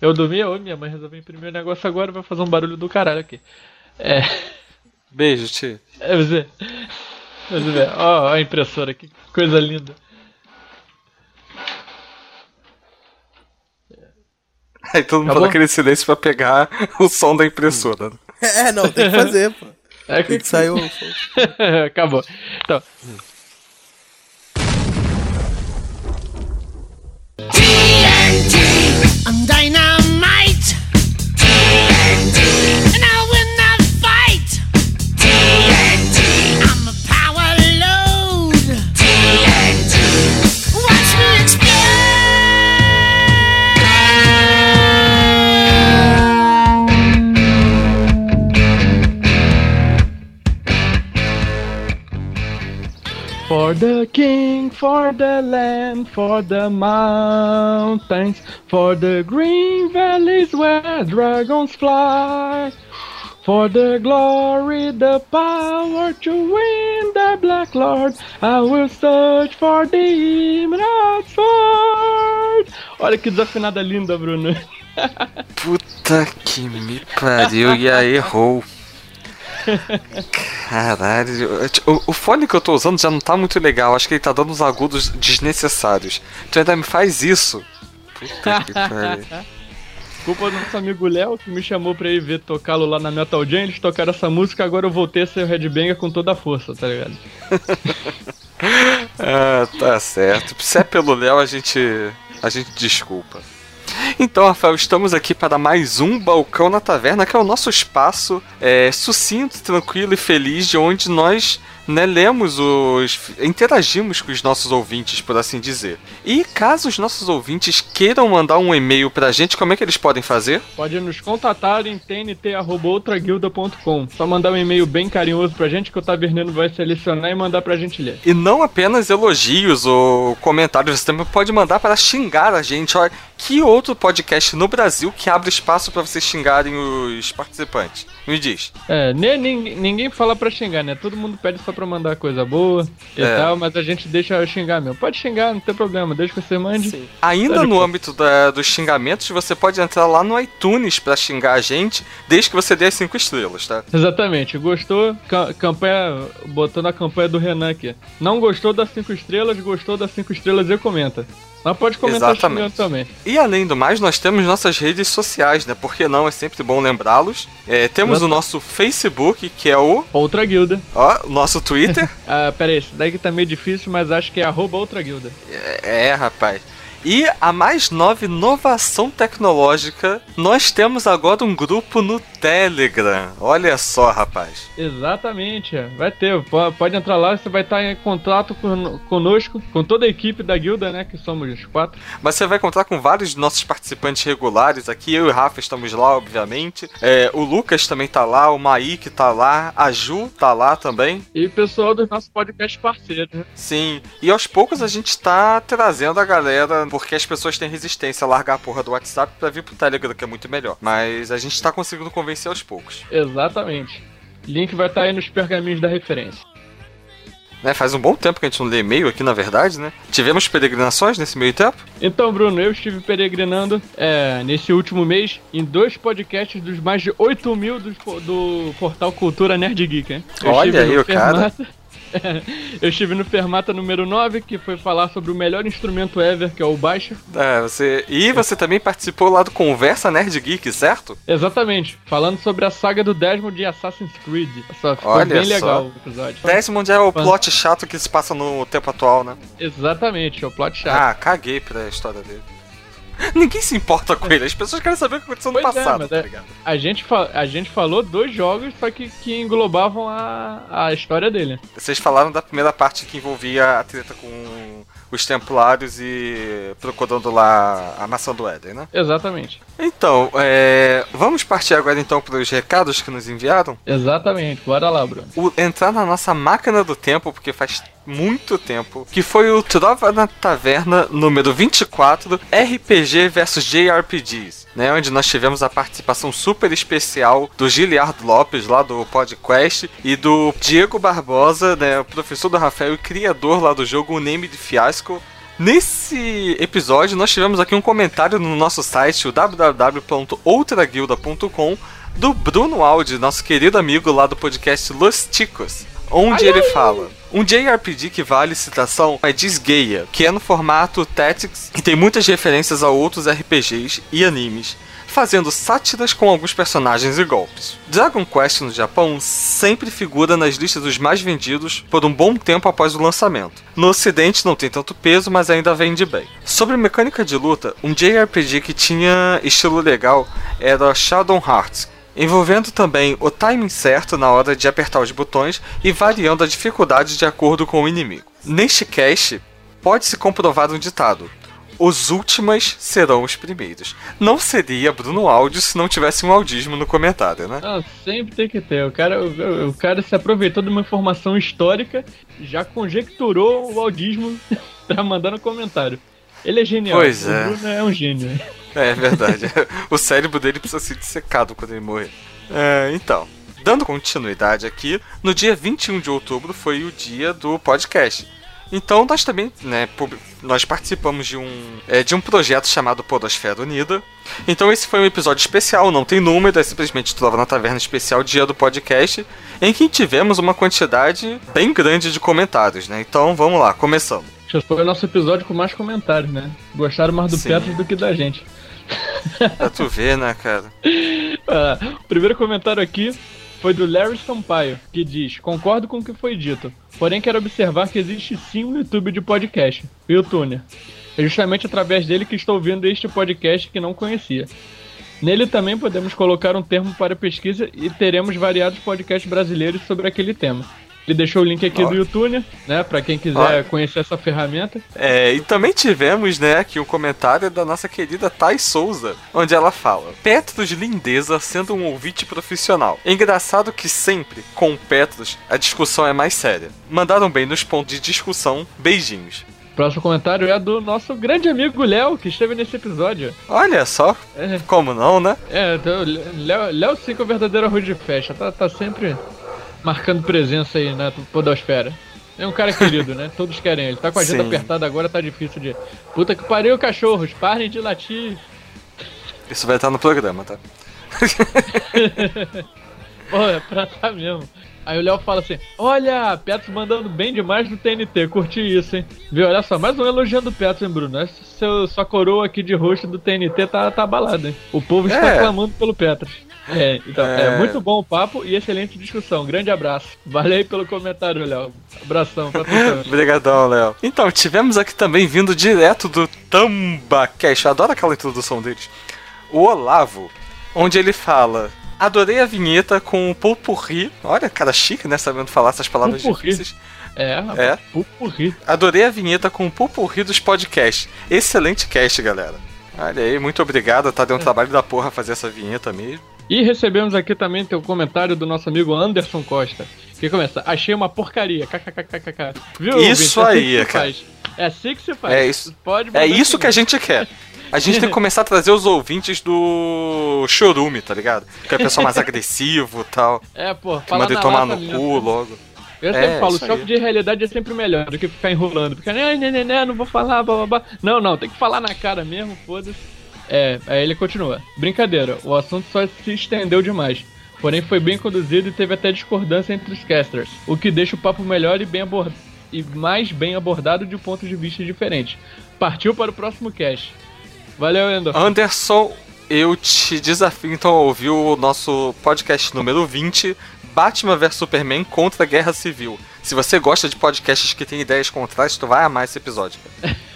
Eu dormi hoje, minha mãe resolveu imprimir o negócio agora, vai fazer um barulho do caralho aqui. É. Beijo, tio. É você. Você vê, ó, ó a impressora, que coisa linda. Aí todo mundo Acabou? faz aquele silêncio pra pegar o som da impressora. É, não, tem que fazer, pô. É que sair o. (laughs) Acabou. Então. I'm For the king, for the land, for the mountains, for the green valleys where dragons fly. For the glory, the power to win the Black Lord, I will search for the Emerald Sword. Olha que desafinada linda, Bruno. (laughs) Puta que me pariu, e aí errou. (laughs) Caralho, o, o fone que eu tô usando já não tá muito legal, acho que ele tá dando uns agudos desnecessários. Tu ainda me faz isso? Puta que (laughs) pariu. Culpa do nosso amigo Léo, que me chamou pra ir ver tocá-lo lá na Metal Jam. Eles tocaram essa música, agora eu voltei a ser o Headbanger com toda a força, tá ligado? (laughs) Ah, tá certo. Se é pelo Léo, a gente. a gente desculpa. Então, Rafael, estamos aqui para mais um Balcão na Taverna, que é o nosso espaço é, sucinto, tranquilo e feliz, de onde nós né, lemos os. interagimos com os nossos ouvintes, por assim dizer. E caso os nossos ouvintes queiram mandar um e-mail pra gente, como é que eles podem fazer? Pode nos contatar em tnt.outraguilda.com. Só mandar um e-mail bem carinhoso pra gente que o Taverneiro vai selecionar e mandar pra gente ler. E não apenas elogios ou comentários, você também pode mandar para xingar a gente. Olha, que outro podcast no Brasil que abre espaço para vocês xingarem os participantes? Me diz. É, nem, ninguém, ninguém fala pra xingar, né? Todo mundo pede só pra mandar coisa boa e É. tal, mas a gente deixa eu xingar mesmo. Pode xingar, não tem problema, desde que você mande. Ainda Pode no âmbito da- dos xingamentos, você pode entrar lá no iTunes para xingar a gente, desde que você dê as 5 estrelas, tá? Exatamente, gostou? Ca- campanha, botando a campanha do Renan aqui. Não gostou das 5 estrelas, gostou das 5 estrelas e comenta. Mas pode comentar Exatamente. também. E além do mais, nós temos nossas redes sociais, né? Por que não? É sempre bom lembrá-los. É, temos o nosso Facebook, que é o. Outra guilda. Ó, o nosso Twitter. (laughs) Ah, pera aí, esse daí que tá meio difícil, mas acho que é arroba outra guilda. É, rapaz. E a mais nova inovação tecnológica, nós temos agora um grupo no Telegram. Olha só, rapaz. Exatamente, é. vai ter. Po- Pode entrar lá, você vai estar em contato con- conosco, com toda a equipe da guilda, né? Que somos quatro. Mas você vai encontrar com vários dos nossos participantes regulares aqui. Eu e o Rafa estamos lá, obviamente. É, o Lucas também tá lá, o Maik tá lá, a Ju tá lá também. E o pessoal dos nossos podcast parceiros, né? Sim, e aos poucos a gente tá trazendo a galera, porque as pessoas têm resistência a largar a porra do WhatsApp pra vir pro Telegram, que é muito melhor. Mas a gente tá conseguindo convencer aos poucos. Exatamente. Link vai estar aí nos pergaminhos da referência. Né, faz um bom tempo que a gente não lê e-mail aqui, na verdade, né? Tivemos peregrinações nesse meio tempo? Então, Bruno, eu estive peregrinando é, nesse último mês em dois podcasts dos mais de 8 mil po- do portal Cultura Nerd Geek, hein? Eu Olha aí o cara. (laughs) eu estive no Fermata número 9, que foi falar sobre o melhor instrumento ever, que é o baixo. É, você. E você também participou lá do Conversa Nerd Geek, certo? Exatamente, falando sobre a saga do Desmond de Assassin's Creed. Só ficou Olha bem só. legal o episódio. Desmond é o plot chato que se passa no tempo atual, né? Exatamente, é o plot chato. Ah, caguei pra história dele. (laughs) Ninguém se importa com ele, as pessoas querem saber o que aconteceu no Pois é, passado, tá é- ligado? A gente, a gente falou dois jogos, só que, que englobavam a, a história dele. Vocês falaram da primeira parte que envolvia a treta com os Templários e procurando lá a maçã do Éden, né? Exatamente. Então, é, vamos partir agora então para os recados que nos enviaram? Exatamente, bora lá, Bruno. O- entrar na nossa máquina do tempo, porque faz muito tempo, que foi o Trova na Taverna número 24, RPG versus JRPGs, né, onde nós tivemos a participação super especial do Giliard Lopes, lá do podcast, e do Diego Barbosa, né, o professor do Rafael e criador lá do jogo O Name de Fiasco, Nesse episódio, nós tivemos aqui um comentário no nosso site, o www.outraguilda.com, do Bruno Aldi, nosso querido amigo lá do podcast Los Ticos, onde ele fala. Um JRPG que vale citação é Disgaea, que é no formato Tactics e tem muitas referências a outros RPGs e animes, fazendo sátiras com alguns personagens e golpes. Dragon Quest no Japão sempre figura nas listas dos mais vendidos por um bom tempo após o lançamento. No ocidente não tem tanto peso, mas ainda vende bem. Sobre mecânica de luta, um JRPG que tinha estilo legal era Shadow Hearts, envolvendo também o timing certo na hora de apertar os botões e variando a dificuldade de acordo com o inimigo. Neste cast, pode-se comprovar um ditado. Os últimos serão os primeiros. Não seria Bruno Áudio se não tivesse um audismo no comentário, né? Ah, sempre tem que ter. O cara, o, o cara se aproveitou de uma informação histórica, já conjecturou o audismo (laughs) pra mandar no comentário. Ele é genial. Pois o é. Bruno é um gênio. É verdade. (laughs) o cérebro dele precisa ser dissecado quando ele morrer. É, então, dando continuidade aqui, no dia 21 de outubro foi o dia do podcast. Então nós também, né, nós participamos de um, é, de um projeto chamado Podosfera Unida. Então esse foi um episódio especial, não tem número, é simplesmente Trova na Taverna Especial Dia do Podcast, em que tivemos uma quantidade bem grande de comentários, né? Então vamos lá, começando. Foi o nosso episódio com mais comentários, né? Gostaram mais do Sim. Petros do que da gente. (laughs) Pra tu ver, né, cara? (laughs) Ah, primeiro comentário aqui foi do Larry Sampaio, que diz: Concordo com o que foi dito, porém quero observar que existe sim um YouTube de podcast, o. É justamente através dele que estou vendo este podcast que não conhecia. Nele também podemos colocar um termo para pesquisa e teremos variados podcasts brasileiros sobre aquele tema. Ele deixou o link aqui Ó. do YouTube, né? Pra quem quiser Ó. conhecer essa ferramenta. É, e também tivemos, né, aqui um comentário da nossa querida Thais Souza, onde ela fala: Petros Lindeza sendo um ouvinte profissional. É engraçado que sempre, com o Petros, a discussão é mais séria. Mandaram bem nos pontos de discussão. Beijinhos. Próximo comentário é do nosso grande amigo Léo, que esteve nesse episódio. Olha só, É, como não, né? é então, Léo, Léo sim que é o verdadeiro arroz de festa. Tá, tá sempre marcando presença aí na podosfera. É um cara querido, né? Todos querem ele. Tá com a agenda Sim. apertada agora, tá difícil de. Puta que pariu, cachorros, parem de latir. Isso vai estar no programa, tá? (laughs) Pô, é pra tá mesmo. Aí o Léo fala assim: Olha, Petros mandando bem demais no TNT, curti isso, hein? Viu? Olha só, mais um elogiando o Petros, hein, Bruno? Essa sua coroa aqui de rosto do TNT tá, tá abalada, hein? O povo está É. clamando pelo Petros. É, então, é. É. muito bom o papo e excelente discussão. Grande abraço. Valeu aí pelo comentário, Léo. Abração pra você. (laughs) Obrigadão, Léo. Então, tivemos aqui também vindo direto do TambaCast. Adoro aquela introdução deles. O Olavo, onde ele fala. Adorei a vinheta com o Pulpurri. Olha, cara chique, né? Sabendo falar essas palavras Pulpurri. difíceis. É, É. pupurri. Adorei a vinheta com o Pulpurri dos podcasts. Excelente cast, galera. Olha aí, muito obrigado. Tá dando um trabalho da porra fazer essa vinheta mesmo. E recebemos aqui também teu comentário do nosso amigo Anderson Costa. Que começa, achei uma porcaria. KKKKK. Viu? Isso ouvinte? aí, é assim cara. faz. É assim que se faz. É isso. Pode É isso que a assim. gente quer. A gente tem que começar a trazer os ouvintes do Chorume, tá ligado? Que é o pessoal mais (laughs) agressivo e tal. É, pô, Que manda ele tomar no mesmo. cu logo. Eu sempre É, falo, isso choque de realidade é sempre melhor do que ficar enrolando. Porque, né, né, né, né, não vou falar, blá, blá, blá. Não, não, tem que falar na cara mesmo, foda-se. É, aí ele continua. Brincadeira, o assunto só se estendeu demais. Porém, foi bem conduzido e teve até discordância entre os casters, o que deixa o papo melhor e bem abordado. E mais bem abordado de pontos de vista diferentes. Partiu para o próximo cast. Valeu, Endo. Anderson, eu te desafio então a ouvir o nosso podcast número 20, Batman vs Superman contra a Guerra Civil. Se você gosta de podcasts que têm ideias contrárias, tu vai amar esse episódio.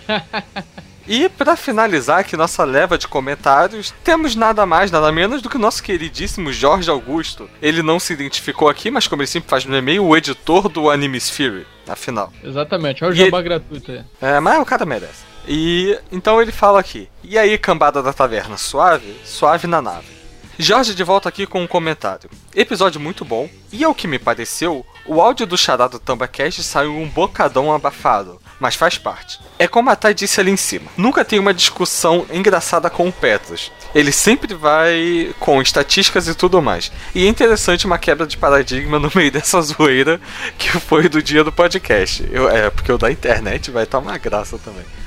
(laughs) E pra finalizar aqui nossa leva de comentários, temos nada mais, nada menos do que o nosso queridíssimo Jorge Augusto. Ele não se identificou aqui, mas como ele sempre faz no e-mail, o editor do Animesphere, afinal. Exatamente, olha o jabá gratuito aí. É, mas o cara merece. E então ele fala aqui. E aí, cambada da taverna, suave? Suave na nave. Jorge de volta aqui com um comentário. Episódio muito bom, e ao que me pareceu, o áudio do charado TambaCast saiu um bocadão abafado, mas faz parte. É como a Thay disse ali em cima, nunca tem uma discussão engraçada com o Petros. Ele sempre vai com estatísticas e tudo mais. E é interessante uma quebra de paradigma no meio dessa zoeira que foi do dia do podcast. Eu, é, porque o da internet vai estar uma graça também. (laughs)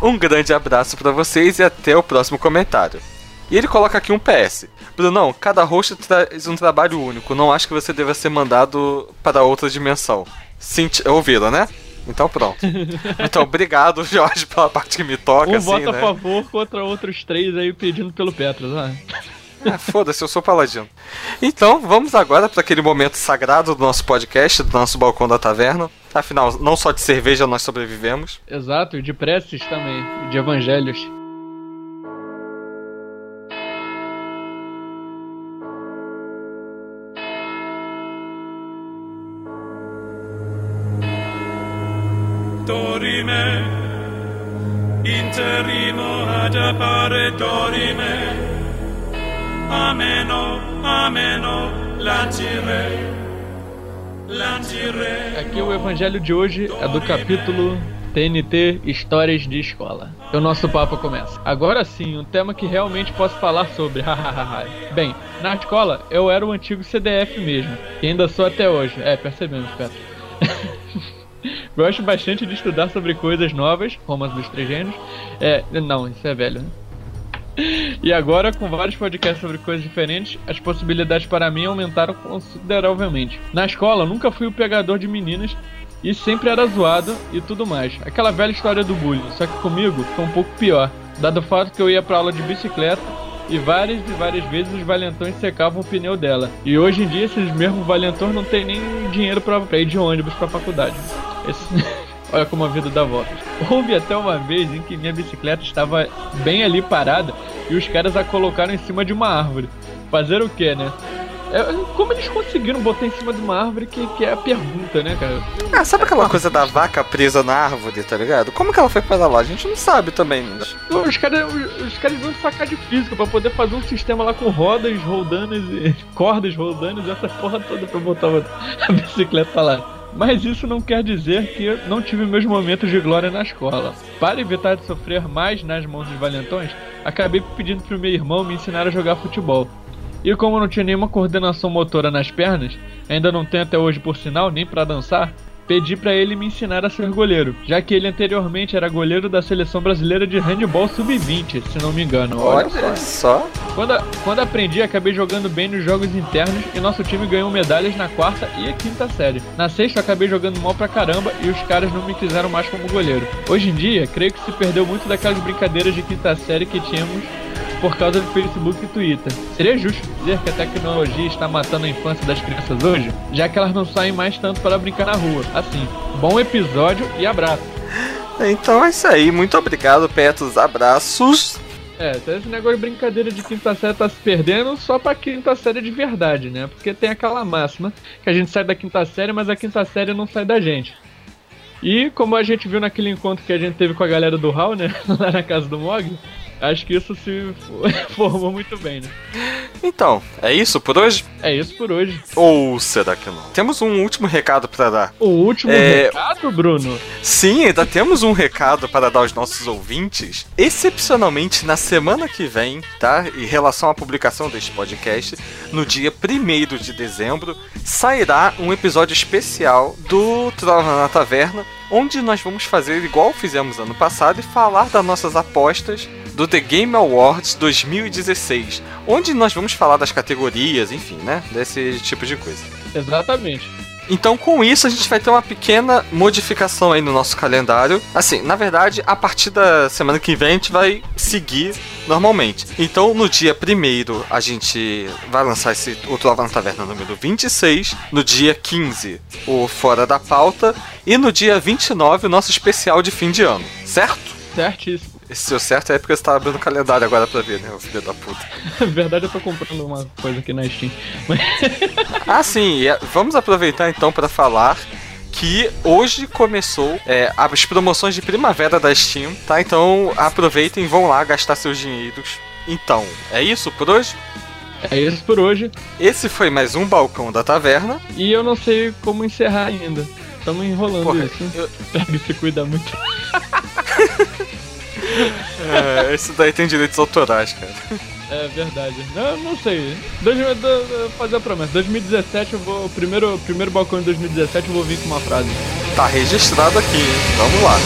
Um, um grande abraço pra vocês e até o próximo comentário. E ele coloca aqui um PS. Brunão, cada host traz um trabalho único. Não acho que você deva ser mandado para outra dimensão. Senti ouviram, né? Então pronto. (laughs) Então obrigado, Jorge, pela parte que me toca, Um assim, vota né? a favor contra outros três aí pedindo pelo Petros, ah. Ah, Foda-se, eu sou paladino. Então, vamos agora para aquele momento sagrado do nosso podcast, do nosso balcão da taverna. Afinal, não só de cerveja nós sobrevivemos. Exato, e de preces também, de evangelhos. Dorime, interimo ad appare dorime, ameno, ameno. Aqui o evangelho de hoje é do capítulo TNT Histórias de Escola. E o nosso papo começa. Agora sim, um tema que realmente posso falar sobre. (laughs) Bem, na escola eu era o antigo CDF mesmo, e ainda sou até hoje. É, percebemos, Petro. Gosto bastante de estudar sobre coisas novas, as dos trigênios. É, não, isso é velho, né? E agora, com vários podcasts sobre coisas diferentes, as possibilidades para mim aumentaram consideravelmente. Na escola, nunca fui o pegador de meninas e sempre era zoado e tudo mais. Aquela velha história do bullying, só que comigo foi um pouco pior, dado o fato que eu ia pra aula de bicicleta e várias e várias vezes os valentões secavam o pneu dela. E hoje em dia esses mesmos valentões não tem nem dinheiro pra ir de ônibus pra faculdade. Esse- (laughs) Olha como a vida dá voltas. Houve até uma vez em que minha bicicleta estava bem ali parada e os caras a colocaram em cima de uma árvore. Fazer o que, né? É, como eles conseguiram botar em cima de uma árvore que, que é a pergunta, né, cara? Ah, sabe aquela coisa da vaca presa na árvore, tá ligado? Como que ela foi para lá? A gente não sabe também, mas... Os caras os, os vão sacar de física pra poder fazer um sistema lá com rodas rodanas e (laughs) cordas rodanas e essa porra toda pra botar (laughs) a bicicleta lá. Mas isso não quer dizer que não tive meus momentos de glória na escola. Para evitar de sofrer mais nas mãos dos valentões, acabei pedindo pro meu irmão me ensinar a jogar futebol. E como não tinha nenhuma coordenação motora nas pernas, ainda não tenho até hoje por sinal, nem para dançar, pedi para ele me ensinar a ser goleiro, já que ele anteriormente era goleiro da seleção brasileira de handball sub-20, se não me engano. Olha, Olha só. Quando, quando aprendi, acabei jogando bem nos jogos internos e nosso time ganhou medalhas na quarta e a quinta série. Na sexta, acabei jogando mal pra caramba e os caras não me quiseram mais como goleiro. Hoje em dia, creio que se perdeu muito daquelas brincadeiras de quinta série que tínhamos por causa do Facebook e Twitter. Seria justo dizer que a tecnologia está matando a infância das crianças hoje, já que elas não saem mais tanto para brincar na rua. Assim, bom episódio e abraço. Então é isso aí, muito obrigado, Petos, abraços. É, então esse negócio de brincadeira de quinta série tá se perdendo só pra quinta série de verdade, né? Porque tem aquela máxima que a gente sai da quinta série, mas a quinta série não sai da gente. E como a gente viu naquele encontro que a gente teve com a galera do Hall, né? (laughs) Lá na casa do Mog, Acho que isso se (laughs) formou muito bem, né? Então, é isso por hoje? É isso por hoje. Ou será que não? Temos um último recado para dar. O último é... recado, Bruno? Sim, ainda temos um recado para dar aos nossos ouvintes. Excepcionalmente, na semana que vem, tá? Em relação à publicação deste podcast, no dia 1 de dezembro, sairá um episódio especial do Trova na Taverna, onde nós vamos fazer igual fizemos ano passado e falar das nossas apostas do The Game Awards 2016, onde nós vamos falar das categorias, enfim, né? Desse tipo de coisa. Exatamente. Então, com isso, a gente vai ter uma pequena modificação aí no nosso calendário. Assim, na verdade, a partir da semana que vem, a gente vai seguir normalmente. Então, no dia 1 a gente vai lançar esse outro Lava na Taverna número 26. No dia 15, o Fora da Pauta. E no dia 29, o nosso especial de fim de ano, certo? Certíssimo. Esse seu certo é porque você tá abrindo o calendário agora pra ver, né, o filho da puta. (laughs) verdade, eu tô comprando uma coisa aqui na Steam. (laughs) ah, sim, é, vamos aproveitar então para falar que hoje começou é, as promoções de primavera da Steam, tá? Então aproveitem e vão lá gastar seus dinheiros. Então, é isso por hoje? É isso por hoje. Esse foi mais um balcão da taverna. E eu não sei como encerrar ainda. Estamos enrolando Porra, isso. Eu... (laughs) Pega e se cuida muito. É, esse daí tem direitos autorais, cara. É verdade. Não, não sei. Dois, do, fazer a promessa. 2017 eu vou. Primeiro, primeiro balcão de 2017 eu vou vir com uma frase. Tá registrado aqui? Vamos lá.